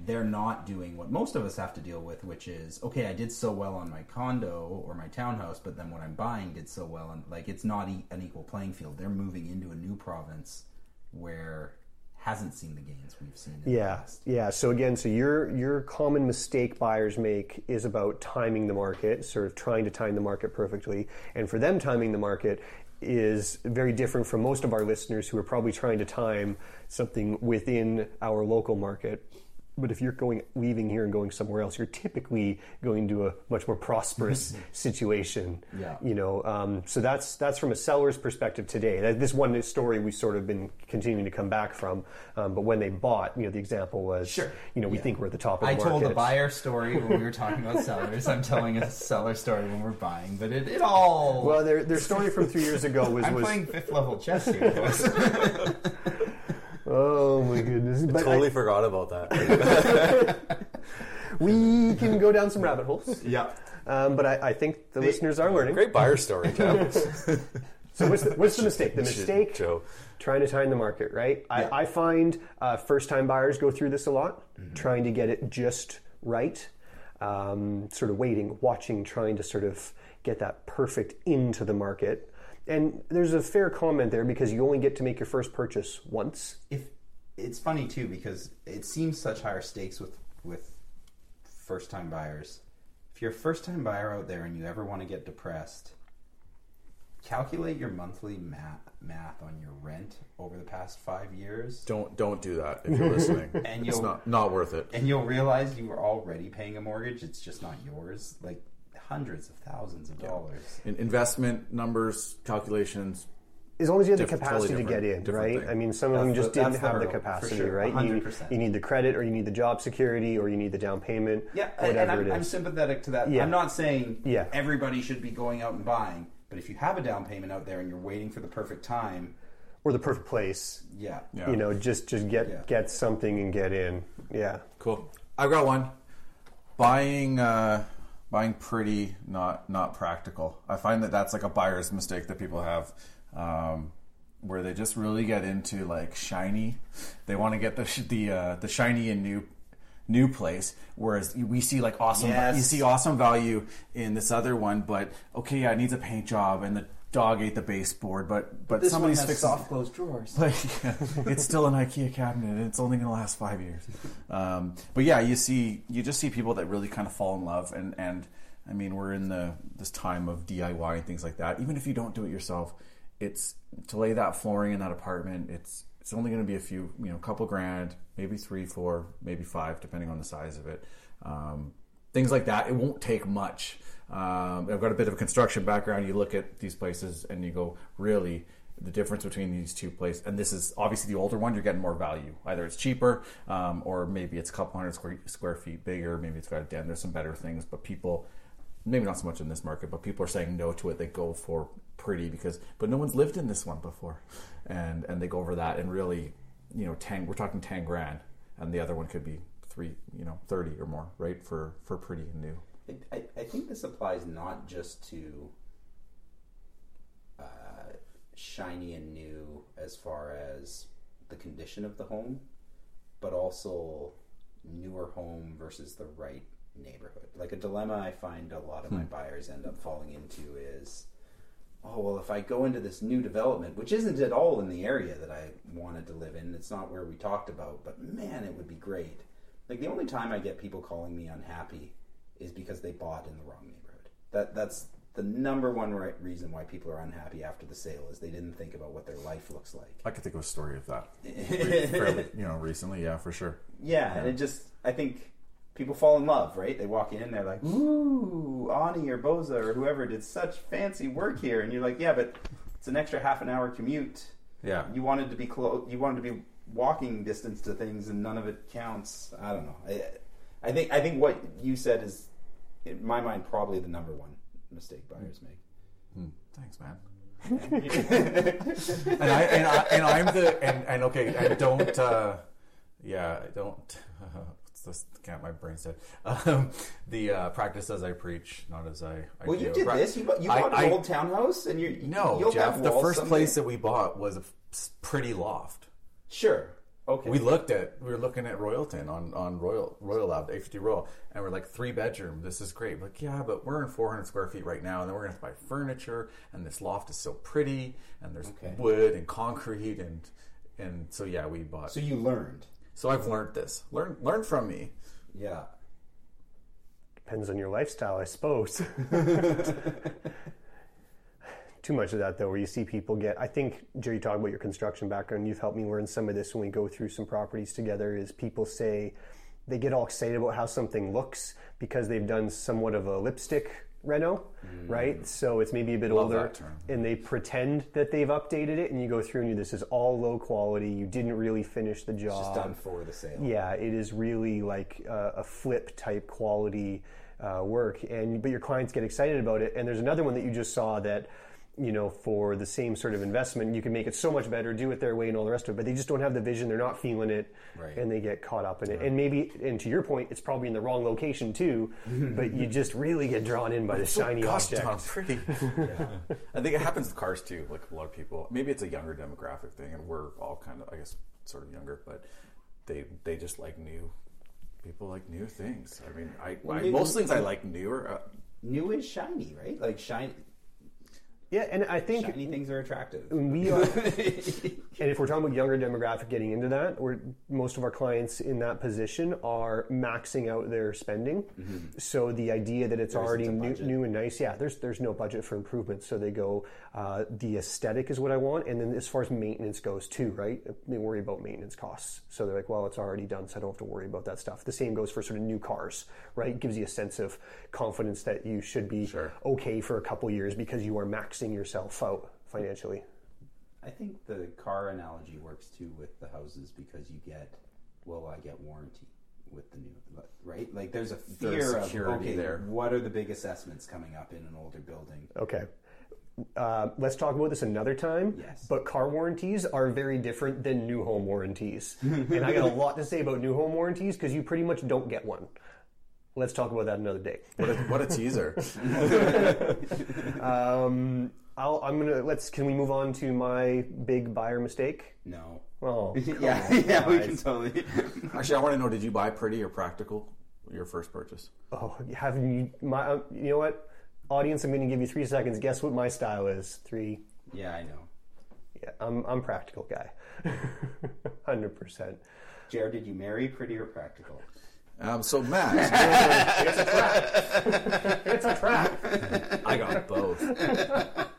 they're not doing what most of us have to deal with, which is okay. I did so well on my condo or my townhouse, but then what I'm buying did so well, and like it's not e- an equal playing field. They're moving into a new province where hasn't seen the gains we've seen. In the Yeah, yeah. So again, so your your common mistake buyers make is about timing the market, sort of trying to time the market perfectly, and for them, timing the market is very different from most of our listeners who are probably trying to time something within our local market. But if you're going leaving here and going somewhere else, you're typically going to a much more prosperous situation. Yeah. You know, um, so that's that's from a seller's perspective today. That, this one story we've sort of been continuing to come back from. Um, but when they bought, you know, the example was, Sure. you know, we Yeah. think we're at the top of the I market. told a buyer story when we were talking about sellers. I'm telling a seller story when we're buying, but it, it all. Well, their their story from three years ago was I'm was playing fifth level chess here. Oh my goodness! I totally I- forgot about that. we can go down some rabbit holes. Yeah. Um, but I, I think the, listeners are learning. Great buyer story, Joe. so what's the, what's the mistake? The mistake, Joe. trying to time the market, right? Yeah. I, I find uh, first-time buyers go through this a lot, Mm-hmm. trying to get it just right, um, sort of waiting, watching, trying to sort of get that perfect into the market. And there's a fair comment there because you only get to make your first purchase once. if it's funny too because it seems such higher stakes with with first time buyers. If you're a first time buyer out there and you ever want to get depressed, calculate your monthly math math on your rent over the past five years. Don't don't do that if you're listening. And it's you'll- not not worth it. And you'll realize you were already paying a mortgage. It's just not yours. Like hundreds of thousands of dollars. In investment numbers, calculations. As long as you have the capacity totally to get in, right? different I mean, some of them just the- didn't the have the hurdle, for capacity, sure, right? You, 100%. you need the credit, or you need the job security, or you need the down payment. Yeah, whatever and I'm, it I'm sympathetic to that. Yeah. I'm not saying Yeah. everybody should be going out and buying, but if you have a down payment out there and you're waiting for the perfect time, or the perfect place. yeah, Yeah. You know, just just get Yeah. get something and get in. Yeah. Cool. I've got one. Buying uh, buying pretty, not not practical. I find that that's like a buyer's mistake that people have, um, where they just really get into like shiny. They want to get the the uh, the shiny and new new place whereas we see like awesome Yes. you see awesome value in this other one but okay yeah it needs a paint job and the dog ate the baseboard but but one somebody's fixing soft close drawers. like it's still an IKEA cabinet and it's only going to last five years. Um, but yeah, you see, you just see people that really kind of fall in love, and and I mean, we're in the this time of DIY and things like that. Even if you don't do it yourself, it's to lay that flooring in that apartment. It's it's only going to be a few, you know, couple grand, maybe three, four, maybe five, depending on the size of it. Um, things like that. It won't take much. Um, I've got a bit of a construction background. You look at these places and you go, really, the difference between these two places, and this is obviously the older one, you're getting more value. Either it's cheaper, um, or maybe it's a couple hundred square, square feet bigger. Maybe it's got a den. There's some better things, but people, maybe not so much in this market, but people are saying no to it. They go for pretty because, but no one's lived in this one before, and and they go over that and really, you know, ten. We're talking ten grand, and the other one could be three, you know, thirty or more, right? For for pretty and new. I, I think this applies not just to uh, shiny and new as far as the condition of the home, but also newer home versus the right neighborhood. Like a dilemma I find a lot of my Hmm. buyers end up falling into is oh well if I go into this new development, which isn't at all in the area that I wanted to live in, it's not where we talked about, but man, it would be great. Like the only time I get people calling me unhappy is because they bought in the wrong neighborhood. That that's the number one right reason why people are unhappy after the sale is they didn't think about what their life looks like. I could think of a story of that, fairly, you know, recently. Yeah, for sure. Yeah, and it just I think people fall in love, right? They walk in, they're like, "Ooh, Onni or Bosa or whoever did such fancy work here," and you're like, "Yeah, but it's an extra half an hour commute. Yeah. you wanted to be close. You wanted to be walking distance to things, and none of it counts. I don't know. I, I think I think what you said is, in my mind, probably the number one mistake buyers make. Hmm. Thanks, man. and I and I and I'm the and, and okay, I don't. Uh, yeah, I don't. Uh, what's this? Can't my brain dead. Um, the uh, practice as I preach, not as I. I Well, you did Pra- this. You bought, you I- an I- old townhouse, and you No, you'll Jeff. The first someday. place that we bought was a pretty loft. Sure. Okay. We looked at we were looking at Royalton on on Royal Royal Lab, A50 Royal, and we're like three bedroom. This is great. Like yeah, but we're in 400 square feet right now, and then we're gonna have to buy furniture, and this loft is so pretty, and there's Okay. wood and concrete, and and so yeah, we bought. So you learned. So I've learned this. Learn learn from me. Yeah. Depends on your lifestyle, I suppose. Too much of that though, where you see people get. I think Jerry, you talk about your construction background. You've helped me learn some of this when we go through some properties together. Is people say they get all excited about how something looks because they've done somewhat of a lipstick reno, right? So it's maybe a bit Love older, and they pretend that they've updated it, and you go through and you, this is all low quality. You didn't really finish the job. It's just done for the sale. Yeah, it is really like uh, a flip type quality uh, work, and but your clients get excited about it. And there's another one that you just saw that you know for the same sort of investment, you can make it so much better, do it their way, and all the rest of it. But they just don't have the vision; they're not feeling it, Right. and they get caught up in it. And maybe, and to your point, it's probably in the wrong location too. but you just really get drawn in by the shiny Gosh, object. darn pretty. I think it happens with cars too. Like a lot of people, maybe it's a younger demographic thing, and we're all kind of, I guess, sort of younger, but they they just like new. People like new things. I mean, I, Well, I new- most things I like newer. Uh, New is shiny, right? Like shiny. Yeah, and I think shiny things are attractive. we are, and if we're talking about younger demographic getting into that, or most of our clients in that position are maxing out their spending. So the idea that it's There already new, new and nice, yeah, there's there's no budget for improvement. So they go, uh, the aesthetic is what I want, and then as far as maintenance goes too, right? They worry about maintenance costs. So they're like, well, it's already done, so I don't have to worry about that stuff. The same goes for sort of new cars, right? It gives you a sense of confidence that you should be okay for a couple years because you are maxing yourself out financially. I think the car analogy works too with the houses because you get, well, I get warranty with the new, right? Like there's a There's fear of okay, there. what are the big assessments coming up in an older building? Okay. Uh, let's talk about this another time. Yes. But car warranties are very different than new home warranties. and I got a lot to say about new home warranties because you pretty much don't get one. Let's talk about that another day. what a, what a teaser! um, I'll, I'm gonna let's. Can we move on to my big buyer mistake? No. Oh, yeah, on, yeah, we can totally. Actually, I want to know: Did you buy pretty or practical? Your first purchase. Oh, have you? My, uh, you know what, audience? I'm going to give you three seconds. Guess what my style is? Three. Yeah, I know. Yeah, I'm I'm practical guy. Hundred percent. Jared, did you marry pretty or practical? Um, so Matt, it's a trap. it's a trap. I got both.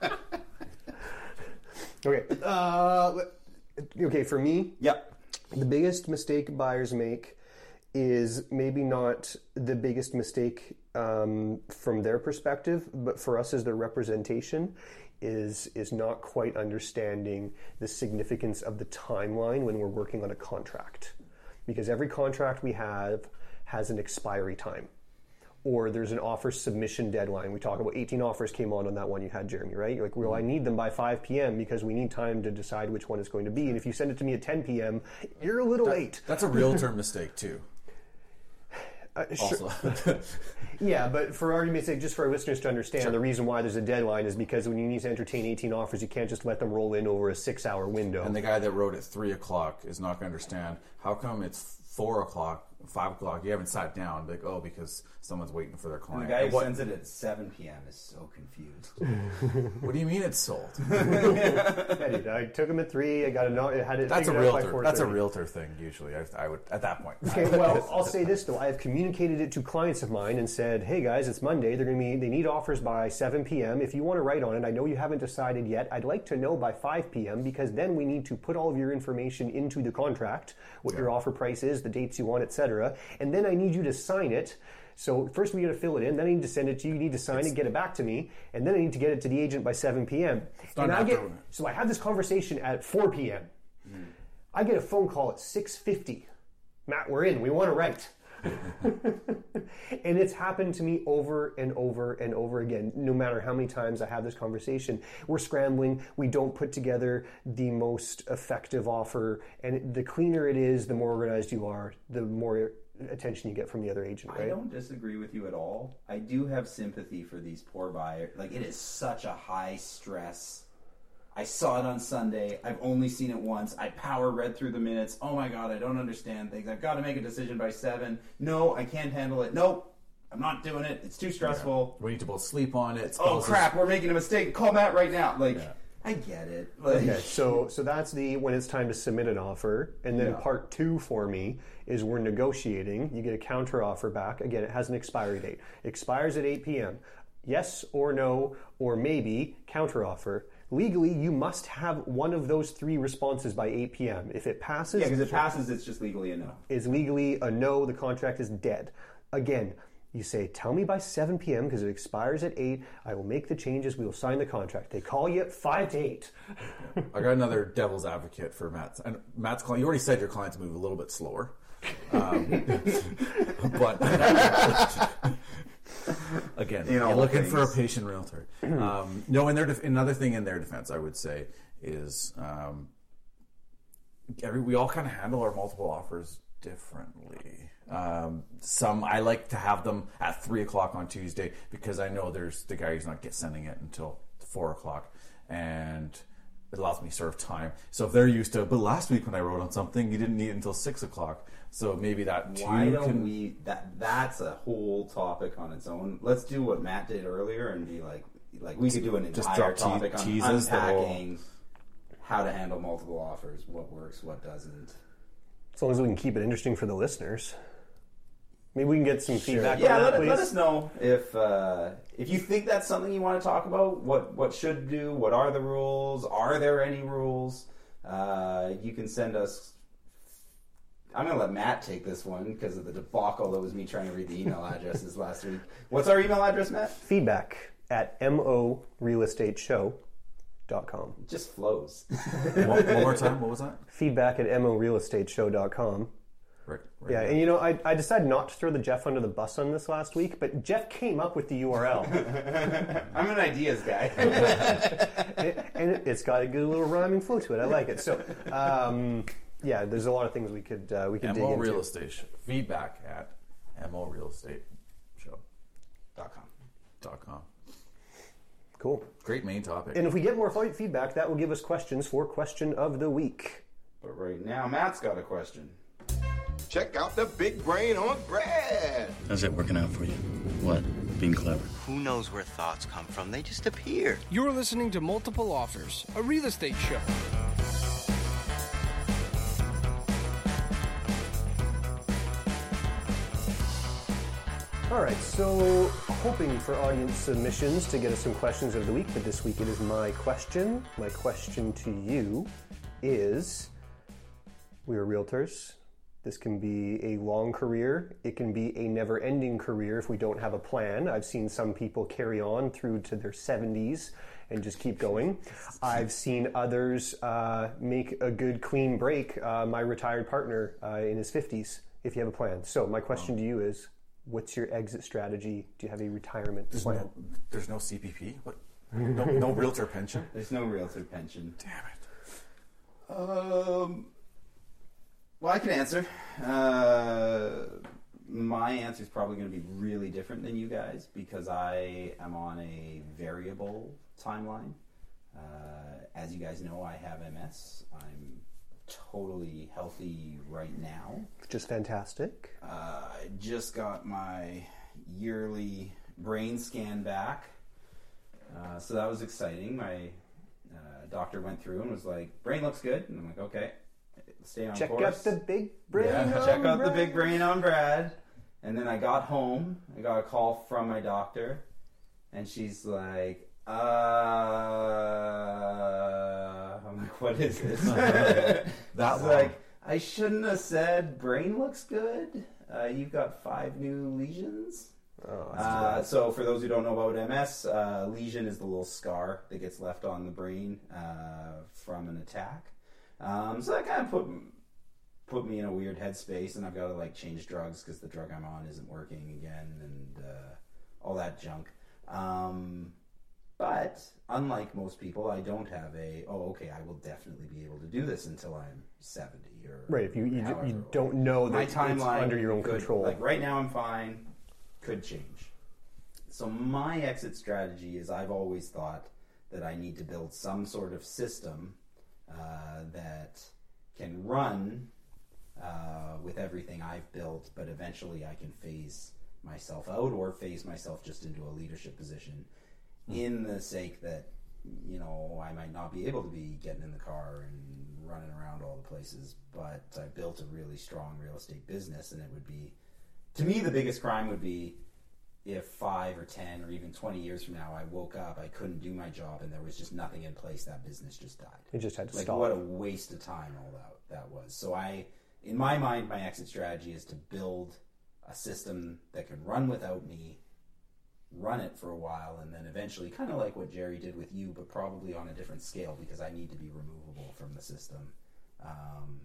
Okay. Uh, okay, for me, Yep. the biggest mistake buyers make is maybe not the biggest mistake um, from their perspective, but for us as their representation, is is not quite understanding the significance of the timeline when we're working on a contract, because every contract we have has an expiry time or there's an offer submission deadline. We talk about 18 offers came on on that one you had, Jeremy, right? You're like, well, I need them by 5 p.m. because we need time to decide which one it's going to be. And if you send it to me at 10 p.m., you're a little late. That's a realtor mistake too. Uh, sure. Also, Yeah, but for argument's sake, just for our listeners to understand, the reason why there's a deadline is because when you need to entertain 18 offers, you can't just let them roll in over a six-hour window. and the guy that wrote at three o'clock is not going to understand how come it's four o'clock, five o'clock. You haven't sat down. Like, oh, because someone's waiting for their And client. the guy who what, sends it at 7 p.m. is so confused. what do you mean it's sold? Yeah, dude, I took them at three. I got it. I had it. That's a figured realtor. That's a realtor thing. Usually, I, I would at that point. Okay, well, I'll say this though. I have communicated it to clients of mine and said, "Hey guys, it's Monday. They're going to be they need offers by 7 p.m. If you want to write on it, I know you haven't decided yet. I'd like to know by 5 p.m. because then we need to put all of your information into the contract, what your offer price is, the dates you want, etc. And then I need you to sign it." So first we got to fill it in, then I need to send it to you. You need to sign it, get it back to me, and then I need to get it to the agent by 7 p.m. And I get so I have this conversation at 4 p.m. I get a phone call at 6:50. Matt, we're in. We want to write. and it's happened to me over and over and over again. No matter how many times I have this conversation, we're scrambling. We don't put together the most effective offer, and the cleaner it is, the more organized you are, the more attention you get from the other agent. I don't disagree with you at all. I do have sympathy for these poor buyers. Like it is such a high stress. I saw it on Sunday. I've only seen it once. I power read through the minutes. Oh my god, I don't understand things. I've got to make a decision by seven. No, I can't handle it. Nope, I'm not doing it. It's too stressful. We need to both sleep on it. Oh Spouses- crap, we're making a mistake. Call Matt right now. Like I get it. Like, Okay, so so that's the when it's time to submit an offer, and then Yeah. part two for me is we're negotiating. You get a counter offer back. Again, it has an expiry date. Expires at 8 p.m. Yes or no, or maybe counter offer. Legally, you must have one of those three responses by 8 p.m. If it passes, yeah, because it passes, it's just legally a no. is legally a no, the contract is dead. Again, you say, tell me by 7 p.m. because it expires at 8. I will make the changes. We will sign the contract. They call you at 5 to 8. I got another devil's advocate for Matt's. And Matt's client, you already said your clients move a little bit slower. Um, but again, you know, looking for a patient realtor. Um, no, and their def- another thing in their defense, I would say is um, every we all kind of handle our multiple offers differently. Um, some I like to have them at three o'clock on Tuesday because I know there's the guy who's not get sending it until four o'clock, and it allows me sort of time. So if they're used to, but last week when I wrote on something, you didn't need it until six o'clock. So maybe that too Why don't can we? That that's a whole topic on its own. Let's do what Matt did earlier and be like, like we could do an Just entire drop te- topic on teases the whole- unpacking how to handle multiple offers, what works, what doesn't. As long as we can keep it interesting for the listeners. Maybe we can get some feedback Yeah, on let, that, please. let us know if uh, if you think that's something you want to talk about. What what should do? What are the rules? Are there any rules? Uh, you can send us. I'm gonna let Matt take this one because of the debacle that was me trying to read the email addresses last week. What's our email address, Matt? Feedback at morealestateshow.com. It just flows. one, one more time. What was that? Feedback at morealestateshow.com. Right, right. Yeah, and you know, I, I decided not to throw the Jeff under the bus on this last week, but Jeff came up with the URL. I'm an ideas guy. and and it, it's got a good little rhyming flow to it. I like it. So, um, yeah, there's a lot of things we could uh, we could dig MO into. Real Estate Feedback at MO Real Estate Show. Dot com. Dot com. Cool. Great main topic. And if we get more fight feedback, that will give us questions for question of the week. But right now, Matt's got a question. Check out the big brain on Brad. How's that working out for you? What? Being clever? Who knows where thoughts come from? They just appear. You're listening to Multiple Offers, a real estate show. All right, so hoping for audience submissions to get us some questions of the week, but this week it is my question. My question to you is we are realtors. This can be a long career. It can be a never ending career if we don't have a plan. I've seen some people carry on through to their 70s and just keep going. I've seen others uh, make a good, clean break. Uh, my retired partner uh, in his 50s, if you have a plan. So, my question to you is what's your exit strategy? Do you have a retirement There's plan? no, there's no CPP. What? No, no realtor pension. There's no realtor pension. Damn it. Um. Well, I can answer. Uh, my answer is probably going to be really different than you guys because I am on a variable timeline. Uh, as you guys know, I have MS. I'm totally healthy right now. Just fantastic. Uh, I just got my yearly brain scan back, uh, so that was exciting. My uh, doctor went through and was like, "Brain looks good," and I'm like, "Okay, stay on Check course." out the big brain. Yeah, on check out the Brad. big brain on Brad. And then I got home. I got a call from my doctor, and she's like, "Uh," I'm like, "What is this?" That She's long. like, "I shouldn't have said brain looks good. Uh, you've got five new lesions." Oh, Uh, so, for those who don't know about MS, uh, lesion is the little scar that gets left on the brain uh, from an attack. Um, so that kind of put put me in a weird headspace, and I've got to like change drugs because the drug I'm on isn't working again, and uh, all that junk. Um, but unlike most people, I don't have a oh okay, I will definitely be able to do this until I'm seventy or Right, if you you, however you don't know my that timeline it's under your own could- control. Like right now, I'm fine. Could change. So my exit strategy is I've always thought that I need to build some sort of system uh, that can run uh, with everything I've built, but eventually I can phase myself out or phase myself just into a leadership position in the sake that you know I might not be able to be getting in the car and running around all the places, but I built a really strong real estate business, and it would be to me the biggest crime would be if five or ten or even twenty years from now I woke up, I couldn't do my job, and there was just nothing in place. That business just died. It just had to like stop. what a waste of time all that that was. So I, in my mind, my exit strategy is to build a system that can run without me, run it for a while, and then eventually, kind of like what Jerry did with you, but probably on a different scale because I need to be removable from the system, um,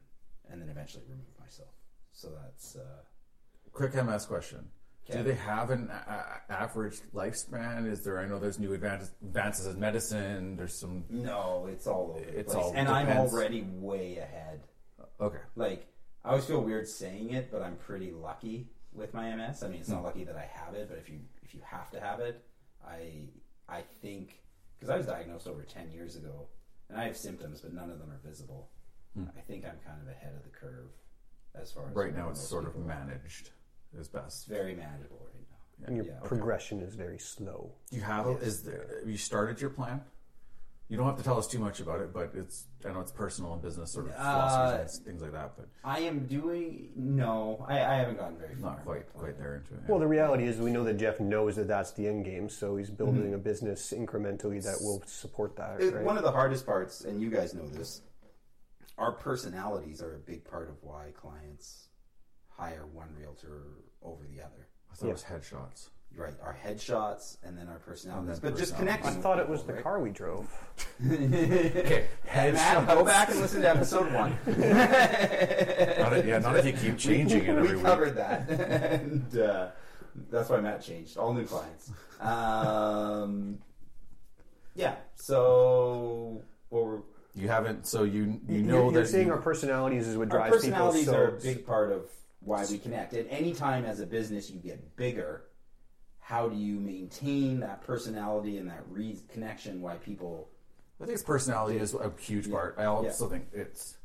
and then eventually remove myself. So that's. Uh, Quick MS question. Okay. Do they have an a- average lifespan? Is there? I know there's new advances, advances in medicine. There's some. No, it's all over. It's place. all and I'm already way ahead. Okay. Like I always feel weird saying it, but I'm pretty lucky with my MS. I mean, it's not Hmm. lucky that I have it, but if you if you have to have it, I I think because I was diagnosed over ten years ago, and I have symptoms, but none of them are visible. Hmm. I think I'm kind of ahead of the curve as far as Right now, it's sort of managed. are. Managed as It's best. very manageable right now. and your Yeah, okay. progression is very slow. Do you have? A, is there? Have you started your plan? You don't have to tell us too much about it, but it's. I know it's personal and business sort of Uh, philosophies and things like that, but I am doing no. I, I haven't gotten very far. not quite quite there into it. Well, the reality is we know that Jeff knows that that's the end game, so he's building Mhm. a business incrementally that will support that. It- right? One of the hardest parts, and you guys know this, our personalities are a big part of why clients hire one realtor over the other. I thought it was headshots. Right, our headshots and then our personalities, then but just personalities. connecting. I thought it people, was the right? car we drove. Okay, Hey, Matt, go back and listen to episode one. Not if- yeah, not if you keep changing it every we week. covered that, and uh, that's why Matt changed. All new clients. Um, yeah. So, what were You haven't, so you you You- know you're that saying you, our personalities is what our drives people. personalities So are a big part of why we connect. At any time as a business you get bigger, how do you maintain that personality and that re- connection? Why people I think it's personality is a huge Yeah. part. I also Yeah. think it's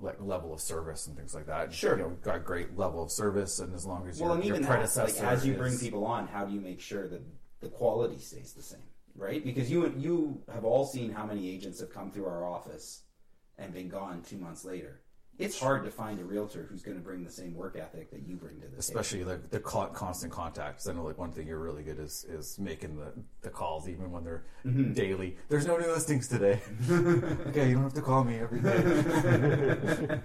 like level of service and things like that. Sure. you know, got a great level of service, and as long as well, your, and your even that, predecessor like as you bring people on, how do you make sure that the quality stays the same? Right? Because you you have all seen how many agents have come through our office and been gone two months later. It's hard to find a realtor who's going to bring the same work ethic that you bring to the especially table. the, the co- constant contact. I know like one thing you're really good is is making the, the calls even when they're Mhm. daily. There's no new listings today. okay, you don't have to call me every day.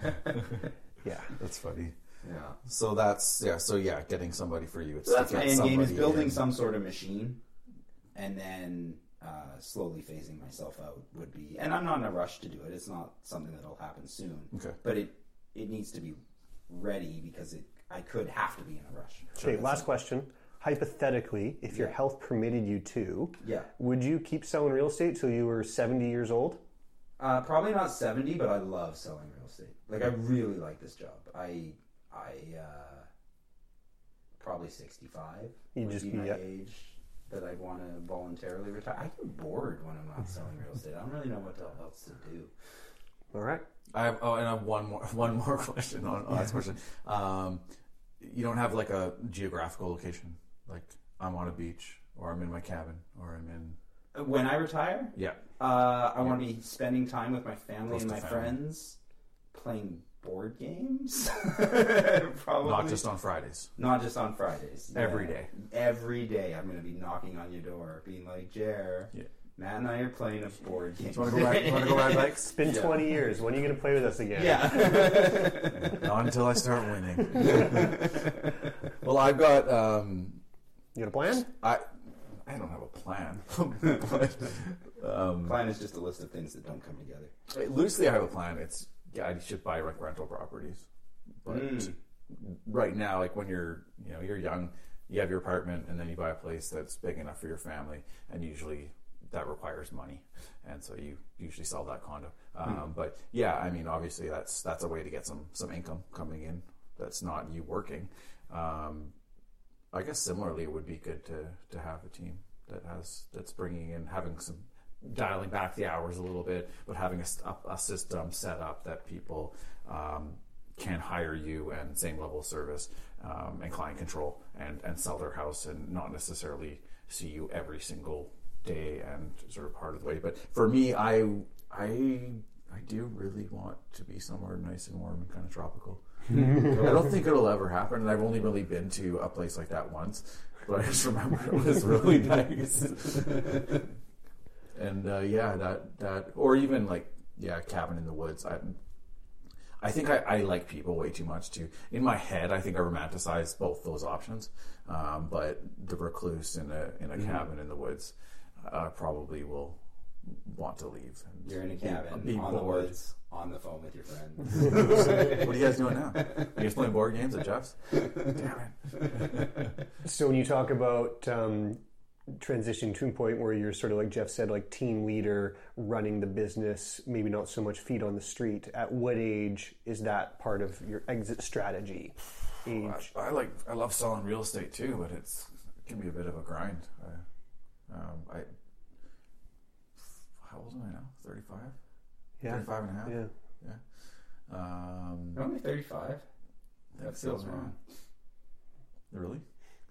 yeah, that's funny. Yeah. So that's yeah. So yeah, getting somebody for you. It's So that's my end game is building in. some sort of machine, and then uh, slowly phasing myself out would be. And I'm not in a rush to do it. It's not something that'll happen soon. Okay. But it it needs to be ready because it I could have to be in a rush. Okay, last question. Hypothetically, if your health permitted you to, Yeah. would you keep selling real estate till you were 70 years old? Uh, probably not 70, but I love selling real estate. Like I really like this job. I I uh, probably 65 You just be be- my yeah. age that I'd want to voluntarily retire. I get bored when I'm not selling real estate. I don't really know what else to do. All right. I have oh, and I have one more one more question on, on this question. Um, you don't have like a geographical location, like I'm on a beach, or I'm in my cabin, or I'm in. When I retire, Yeah. uh, I want to be spending time with my family Close and my family. friends, playing board games. Probably Not just on Fridays. Not just on Fridays. Every Yeah. day. Every day, I'm going to be knocking on your door, being like, "Jer, Matt and I are playing a board game. Do you want to go ride? Want to go ride bikes? It's been 20 years. When are you going to play with us again? Yeah. Not until I start winning. well, I've got. Um, you got a plan? I I don't have a plan. but, um, Plan is just a list of things that don't come together. loosely, I have a plan. It's yeah, you should buy like rental properties. But Mm. right now, like when you're you know you're young, you have your apartment, and then you buy a place that's big enough for your family, and usually that requires money, and so you usually sell that condo. Um, Mm. But yeah, I mean, obviously that's that's a way to get some some income coming in. That's not you working. Um, I guess similarly, it would be good to to have a team that has that's bringing in having some dialing back the hours a little bit, but having a system set up that people um, can hire you and same level of service um, and client control and and sell their house and not necessarily see you every single day and sort of part of the way. But for me, I I I do really want to be somewhere nice and warm and kind of tropical. I don't think it'll ever happen, and I've only really been to a place like that once. But I just remember it was really nice. And uh, yeah, that that or even like yeah, cabin in the woods. I I think I, I like people way too much too. In my head, I think I romanticize both those options. Um, but the recluse in a in a Mhm. cabin in the woods, uh, probably will want to leave. And You're in a cabin be on the woods on the phone with your friends. what are you guys doing now? Are you guys playing board games at Jeff's? Damn it. So when you talk about um, transitioning to a point where you're sort of like Jeff said, like team leader, running the business, maybe not so much feet on the street. At what age is that part of your exit strategy? Age. I, I like I love selling real estate too, but it's it can be a bit of a grind. I, um, I how old am I now? Thirty five. Yeah. 35 and a half. Yeah. Yeah. Um, only 35. That feels right. wrong. Really?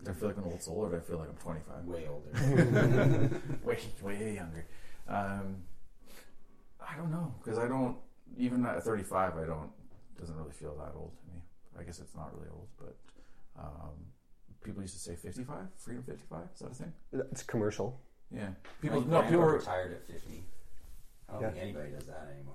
Do I feel like an old soul, or do I feel like I'm 25? Way older. way, way younger. Um, I don't know because I don't even at 35. I don't doesn't really feel that old to me. I guess it's not really old, but um, people used to say 55, freedom 55. Is that a thing? It's commercial. Yeah. People, My no, people are retired at 50. I don't Yeah. think anybody does that anymore.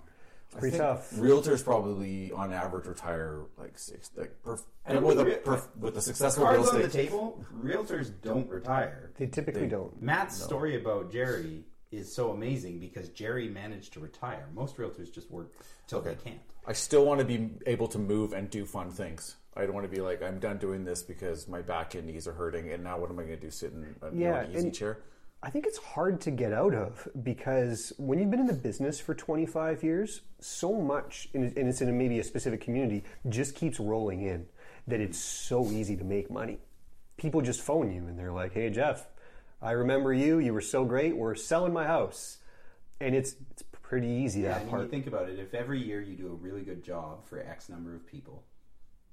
I Pretty tough. Realtors probably, on average, retire like six. Like perf- I don't with a think perf- with a successful Cards real on the table. Realtors don't retire. They typically They- don't. Matt's No. story about Jerry is so amazing because Jerry managed to retire. Most realtors just work till they can't. I still want to be able to move and do fun things. I don't want to be like I'm done doing this because my back and knees are hurting, and now what am I going to do? Sit in a, Yeah, an easy and- chair? I think it's hard to get out of because when you've been in the business for 25 years, so much, and it's in maybe a specific community, just keeps rolling in that it's so easy to make money. People just phone you and they're like, hey, Jeff, I remember you. You were so great. We're selling my house. And it's, it's pretty easy, Yeah, that I mean, part. you think about it. If every year you do a really good job for X number of people,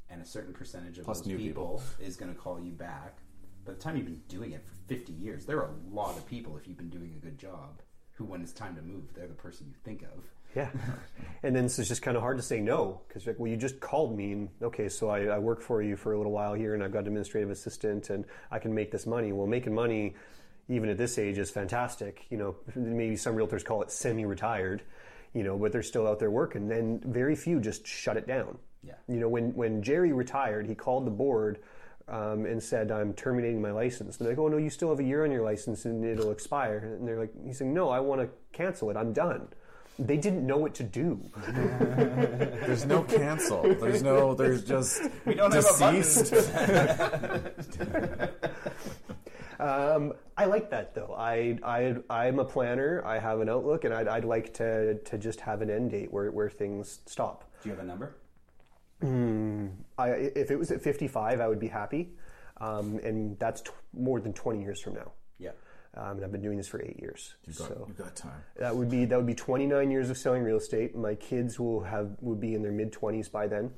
and a certain percentage of Plus those new people, is going to call you back, by the time you've been doing it for 50 years, there are a lot of people, if you've been doing a good job, who, when it's time to move, they're the person you think of. Yeah. and then so it's just kind of hard to say no because like, well, you just called me and okay, so I, I work for you for a little while here and I've got an administrative assistant and I can make this money. Well, making money even at this age is fantastic. You know, maybe some realtors call it semi-retired, you know, but they're still out there working. And very few just shut it down. Yeah. You know, when when Jerry retired, he called the board. Um, and said, "I'm terminating my license." And they're like, "Oh no, you still have a year on your license, and it'll expire." And they're like, "He's saying, no, I want to cancel it. I'm done." They didn't know what to do. There's no cancel. There's no. There's just We don't have a deceased. Um, I like that though. I, I, I'm a planner. I have an outlook, and I'd, I'd like to, to just have an end date where, where things stop. Do you have a number? Mm, I, if it was at 55, I would be happy, um, and that's t- more than 20 years from now. Yeah. Um, and I've been doing this for eight years. You've got, so you've got time. that would be that would be 29 years of selling real estate. My kids will have would be in their mid 20s by then,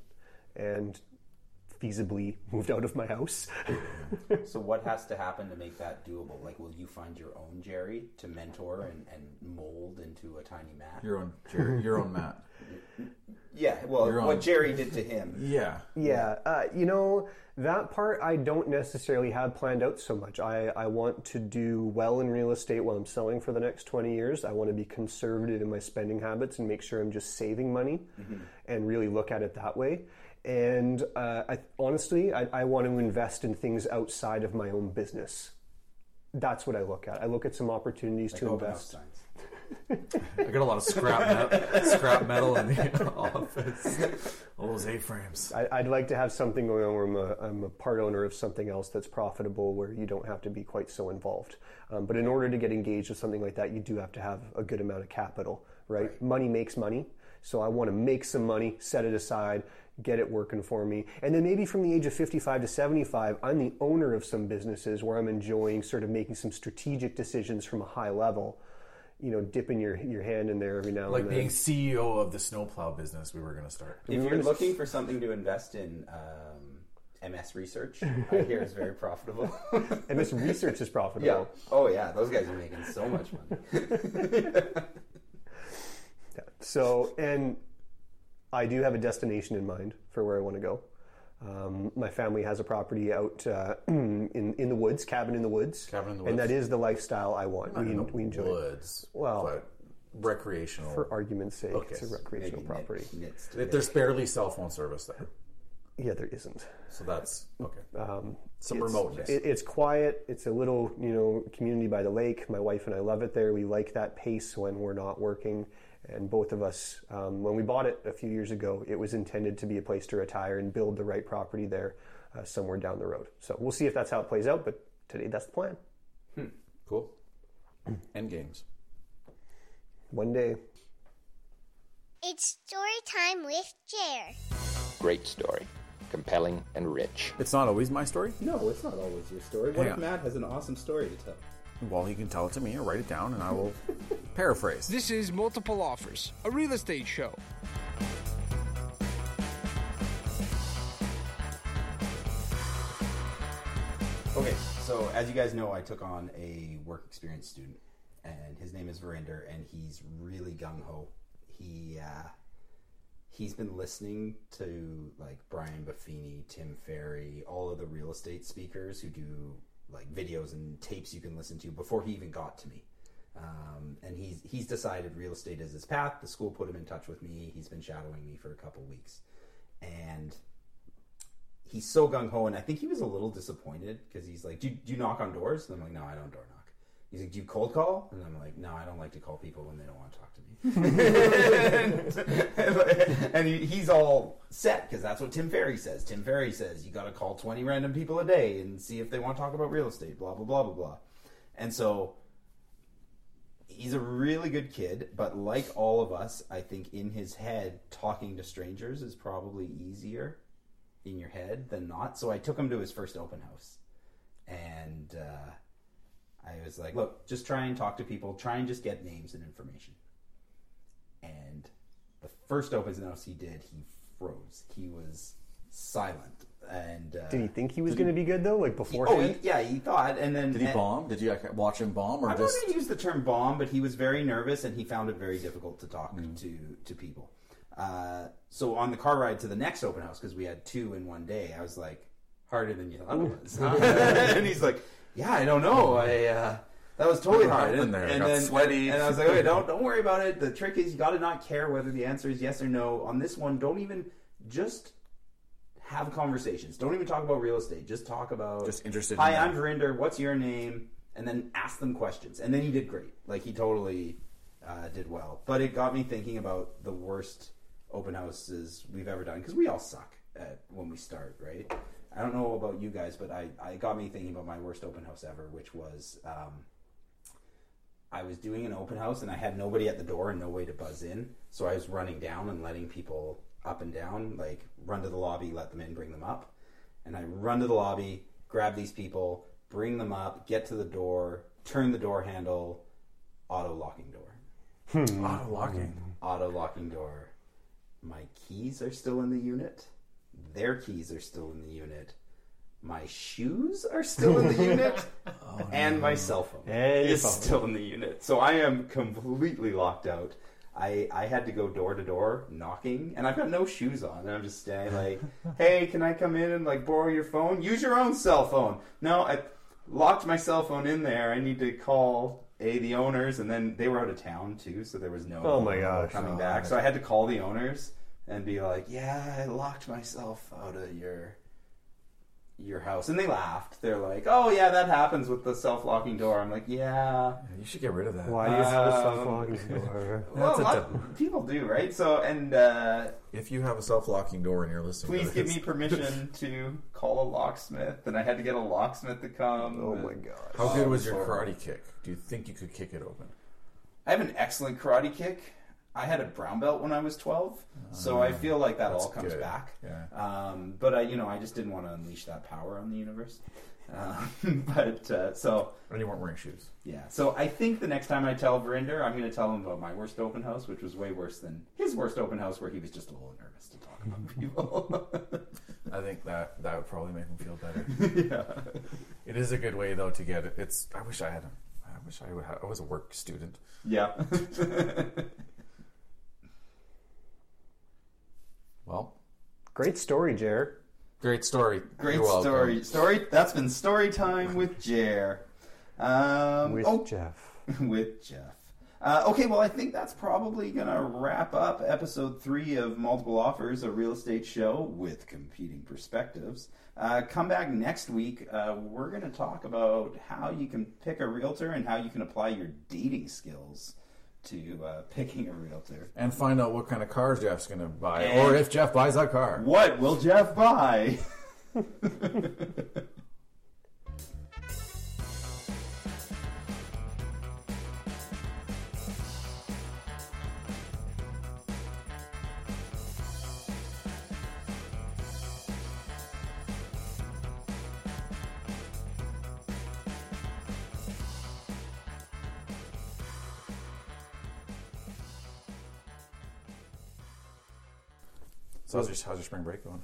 and feasibly moved out of my house. So what has to happen to make that doable? Like, will you find your own Jerry to mentor and, and mold into a tiny Matt? Your own, Jerry, your own Matt. Yeah, well, Your what own- Jerry did to him. Yeah. Yeah, uh, you know, that part I don't necessarily have planned out so much. I, I want to do well in real estate while I'm selling for the next 20 years. I want to be conservative in my spending habits and make sure I'm just saving money and really look at it that way. And uh, I, honestly, I, I want to invest in things outside of my own business. That's what I look at. I look at some opportunities Like to open invest. I got a lot of scrap metal, scrap metal in the office. All those A-frames. I, I'd like to have something going on where I'm a, I'm a part owner of something else that's profitable, where you don't have to be quite so involved. Um, but in order to get engaged with something like that, you do have to have a good amount of capital, right? Money makes money. So I want to make some money, set it aside, get it working for me. And then maybe from the age of 55 to 75, I'm the owner of some businesses where I'm enjoying sort of making some strategic decisions from a high level. You know, dipping your your hand in there every now Like and then. being CEO of the snowplow business we were going to start. If you're looking for something to invest in, um, MS Research, I hear is very profitable. MS Research is profitable. Yeah. Oh yeah, those guys are making so much money. Yeah. So, and I do have a destination in mind for where I want to go. Um, my family has a property out uh, in in the woods, cabin in the woods, Cabin in the and that is the lifestyle I want. We, in the we enjoy woods, Well, but recreational. for argument's sake, Okay. it's a recreational Maybe property. knits There- There's barely cell phone service there, Yeah, there isn't. so that's okay. Um, Some it's- remoteness. It, it's quiet. It's a little, you know, community by the lake. My wife and I love it there. We like that pace when we're not working. And both of us, um, when we bought it a few years ago, it was intended to be a place to retire and build the right property there uh, somewhere down the road. So we'll see if that's how it plays out. But today, that's the plan. Cool. End games. One day. It's story time with Jer. Great story. Compelling and rich. It's not always my story. no, it's not always your story. What Hang if on. Matt has an awesome story to tell? Well, he can tell it to me or write it down, and I will paraphrase. This is Multiple Offers, a real estate show. Okay, so as you guys know, I took on a work experience student, and his name is Verinder, and he's really gung ho. He uh, he's been listening to like Brian Buffini, Tim Ferry, all of the real estate speakers who do like videos and tapes you can listen to before he even got to me. Um, and he's he's decided real estate is his path. The school put him in touch with me. He's been shadowing me for a couple weeks, and he's so gung ho, and I think he was a little disappointed because he's like, do "Do you knock on doors?" And I'm like, "No, I don't door knock." He's like, "Do you cold call?" And I'm like, "No, I don't like to call people when they don't want to talk to me." and, and he's all set because that's what Tim Ferry says. Tim Ferry says you got to call 20 random people a day and see if they want to talk about real estate. Blah blah blah blah blah. And so he's a really good kid, but like all of us, I think in his head, talking to strangers is probably easier in your head than not. So I took him to his first open house, and uh, I was like, "Look, just try and talk to people. Try and just get names and information." And the first open house he did, he froze. He was silent. And uh, Did he think he was going to be good though? Like before? oh, he- yeah, he thought, and then Did he and- bomb? Did you like, watch him bomb, or I'm just not going to use the term bomb, but he was very nervous and he found it very difficult to talk to to people. Uh, so on the car ride to the next open house, because we had two in one day, I was like, harder than you thought it was. huh?" and he's like, yeah, I don't know. I uh, that was totally What hard. happened And, there? and Got then sweaty. And I was like, okay, don't don't worry about it. The trick is you got to not care whether the answer is yes or no. On this one, don't even just have conversations. Don't even talk about real estate. Just talk about Just interested in Hi, that." I'm Verinder. What's your name? And then ask them questions. And then he did great. Like he totally uh, did well. But it got me thinking about the worst open houses we've ever done because we all suck at when we start, right? I don't know about you guys, but I, I got me thinking about my worst open house ever, which was um, I was doing an open house and I had nobody at the door and no way to buzz in. So I was running down and letting people up and down, like run to the lobby, let them in, bring them up. And I run to the lobby, grab these people, bring them up, get to the door, turn the door handle, auto locking door. auto locking? Auto locking door. My keys are still in the unit. Their keys are still in the unit. My shoes are still in the unit. Oh, and my cell phone your is still in the unit. So I am completely locked out. I, I had to go door to door knocking, and I've got no shoes on. And I'm just standing like, "Hey, can I come in and like borrow your phone? Use your own cell phone." No, I locked my cell phone in there. I need to call a the owners, and then they were out of town too, so there was no Oh my gosh. coming Oh, back. So I had to call the owners and be like, "Yeah, I locked myself out of your your house, and they laughed. They're like, "Oh yeah, that happens with the self-locking door." I'm like, "Yeah." You should get rid of that. Why do you have a self-locking door? Well, That's a a lot dumb- of people do, right? So, and uh, If you have a self-locking door and you're listening, please give me permission to call a locksmith, and I had to get a locksmith to come. Oh my god! How good was your karate kick? Do you think you could kick it open? I have an excellent karate kick. I had a brown belt when I was 12, so I feel like that all comes good. back. Yeah. Um, but I, you know, I just didn't want to unleash that power on the universe. Um, but uh, so And you weren't wearing shoes. yeah, so I think the next time I tell Verinder, I'm going to tell him about my worst open house, which was way worse than his worst open house, where he was just a little nervous to talk about people. I think that that would probably make him feel better. yeah. It is a good way though to get it. It's. I wish I had. A, I wish I would. Have, I was a work student. Yeah. Well, Great story, Jer. great story. Great You're welcome. story. Story. That's been story time with Jer. Um, With oh, Jeff. with Jeff. Uh, okay, well, I think that's probably going to wrap up episode three of Multiple Offers, a real estate show with competing perspectives. Uh, come back next week. Uh, we're going to talk about how you can pick a realtor and how you can apply your dating skills to uh, picking a realtor. And find out what kind of cars Jeff's going to buy, And- or if Jeff buys that car. What will Jeff buy? how's your, how's your spring break going?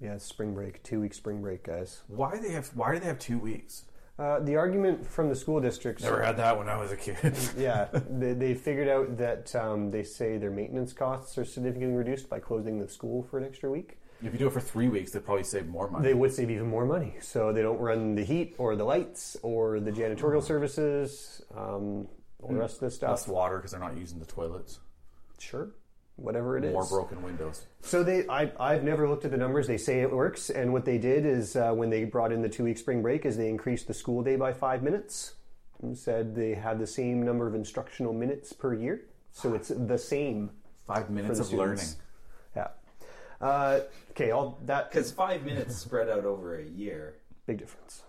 Yeah, it's spring break, two week spring break, guys. Why they have? Why do they have two weeks? Uh, the argument from the school districts. Never had that when I was a kid. yeah, they, they figured out that um, they say their maintenance costs are significantly reduced by closing the school for an extra week. if you do it for three weeks, they'd probably save more money. They would save even more money. So they don't run the heat or the lights or the janitorial services, um, all the rest of this stuff. Less water because they're not using the toilets. Sure, whatever it is. More broken windows. So they, I, I've never looked at the numbers. They say it works, and what they did is uh, when they brought in the two-week spring break, is they increased the school day by five minutes, and said they had the same number of instructional minutes per year. So it's the same. Five minutes of students. learning. Yeah. Uh, okay, all that Because five minutes spread out over a year, big difference.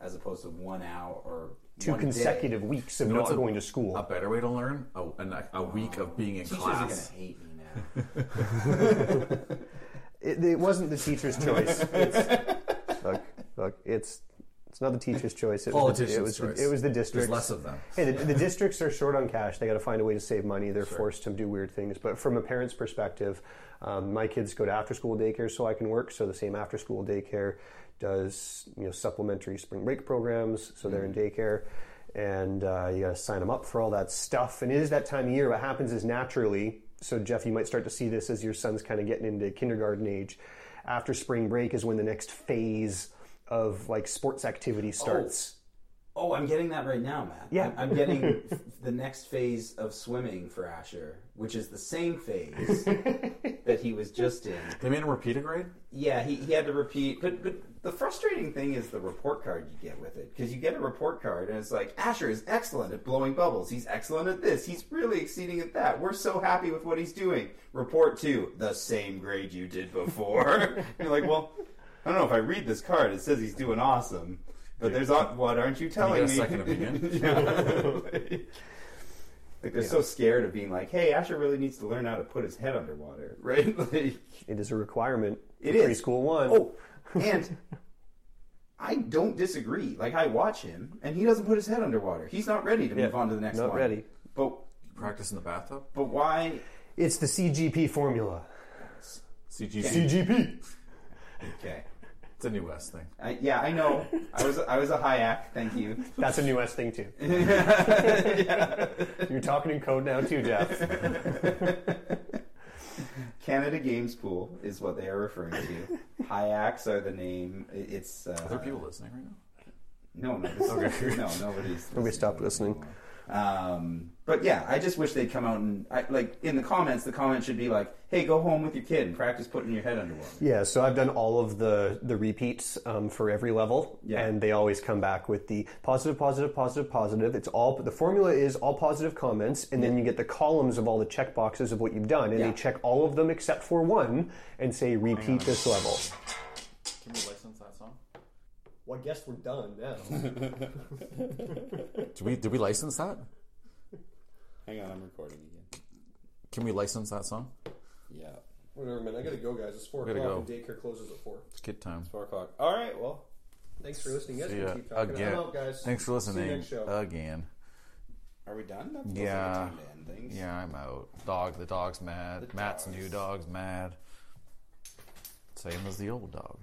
as opposed to one hour or Two one consecutive day. weeks of You know not a- going to school. A better way to learn? A, an- a week of being in Teachers class. are going to hate me now. It, it wasn't the teacher's choice. It's, look, look, it's it's not the teacher's choice. It was the, it Politician's was choice. The, it was the district. Less of them. Hey, the, the districts are short on cash. They got to find a way to save money. They're Sure. forced to do weird things. But from a parent's perspective, um, my kids go to after school daycare so I can work. So the same after school daycare does you know supplementary spring break programs. So they're in daycare. And uh, you got to sign them up for all that stuff. And it is that time of year. What happens is naturally, so Jeff, you might start to see this as your son's kind of getting into kindergarten age. After spring break is when the next phase of like sports activity starts. Oh, I'm getting that right now, Matt. Yeah. I'm, I'm getting the next phase of swimming for Asher, which is the same phase that he was just in. They made him repeat a grade? Yeah, he, he had to repeat. But, but the frustrating thing is the report card you get with it. Because you get a report card and it's like, Asher is excellent at blowing bubbles. He's excellent at this. He's really exceeding at that. We're so happy with what he's doing. Report two, the same grade you did before. You're like, well, I don't know if I read this card. It says he's doing awesome. But there's what aren't you telling a me? second opinion? yeah. like, like they're so scared of being like, hey, Asher really needs to learn how to put his head underwater, right? like, It is a requirement. It for is. preschool one. Oh, and I don't disagree. Like I watch him, and he doesn't put his head underwater. He's not ready to Yeah, move on to the next not one. ready. But Practice in the bathtub? but why? It's the CGP formula. CGP. CGP. Okay. It's a New West thing. I, yeah, I know. I was I was a Hyack. Thank you. That's a new S thing too. Yeah. You're talking in code now too, Jeff. Canada Games Pool is what they are referring to. Hyacks are the name. It's uh, Are there people listening right now? No, no, this Okay. no, nobody's. Nobody stopped listening. Um, but yeah, I just wish they'd come out and I, like in the comments. The comment should be like, "Hey, go home with your kid and practice putting your head underwater." Yeah, so I've done all of the the repeats um, for every level, Yeah. and they always come back with the positive, positive, positive, positive. It's all the formula is all positive comments, and then you get the columns of all the check boxes of what you've done, and Yeah. they check all of them except for one and say repeat this level. Can we license that song? Well, I guess we're done now. Did we did we license that? Hang on, I'm recording again. Can we license that song? Yeah. Whatever, man. I gotta go, guys. It's four Gotta o'clock, go. and daycare closes at four. It's kid time. Four o'clock. All right. Well, Thanks for listening. You guys See can ya keep talking. again. I'm out, guys. Thanks for See you listening next show. again. are we done? That feels like a Yeah, time to end things. yeah, I'm out. Dog, the dog's mad. The Matt's dogs. new dog's mad. Same as the old dog.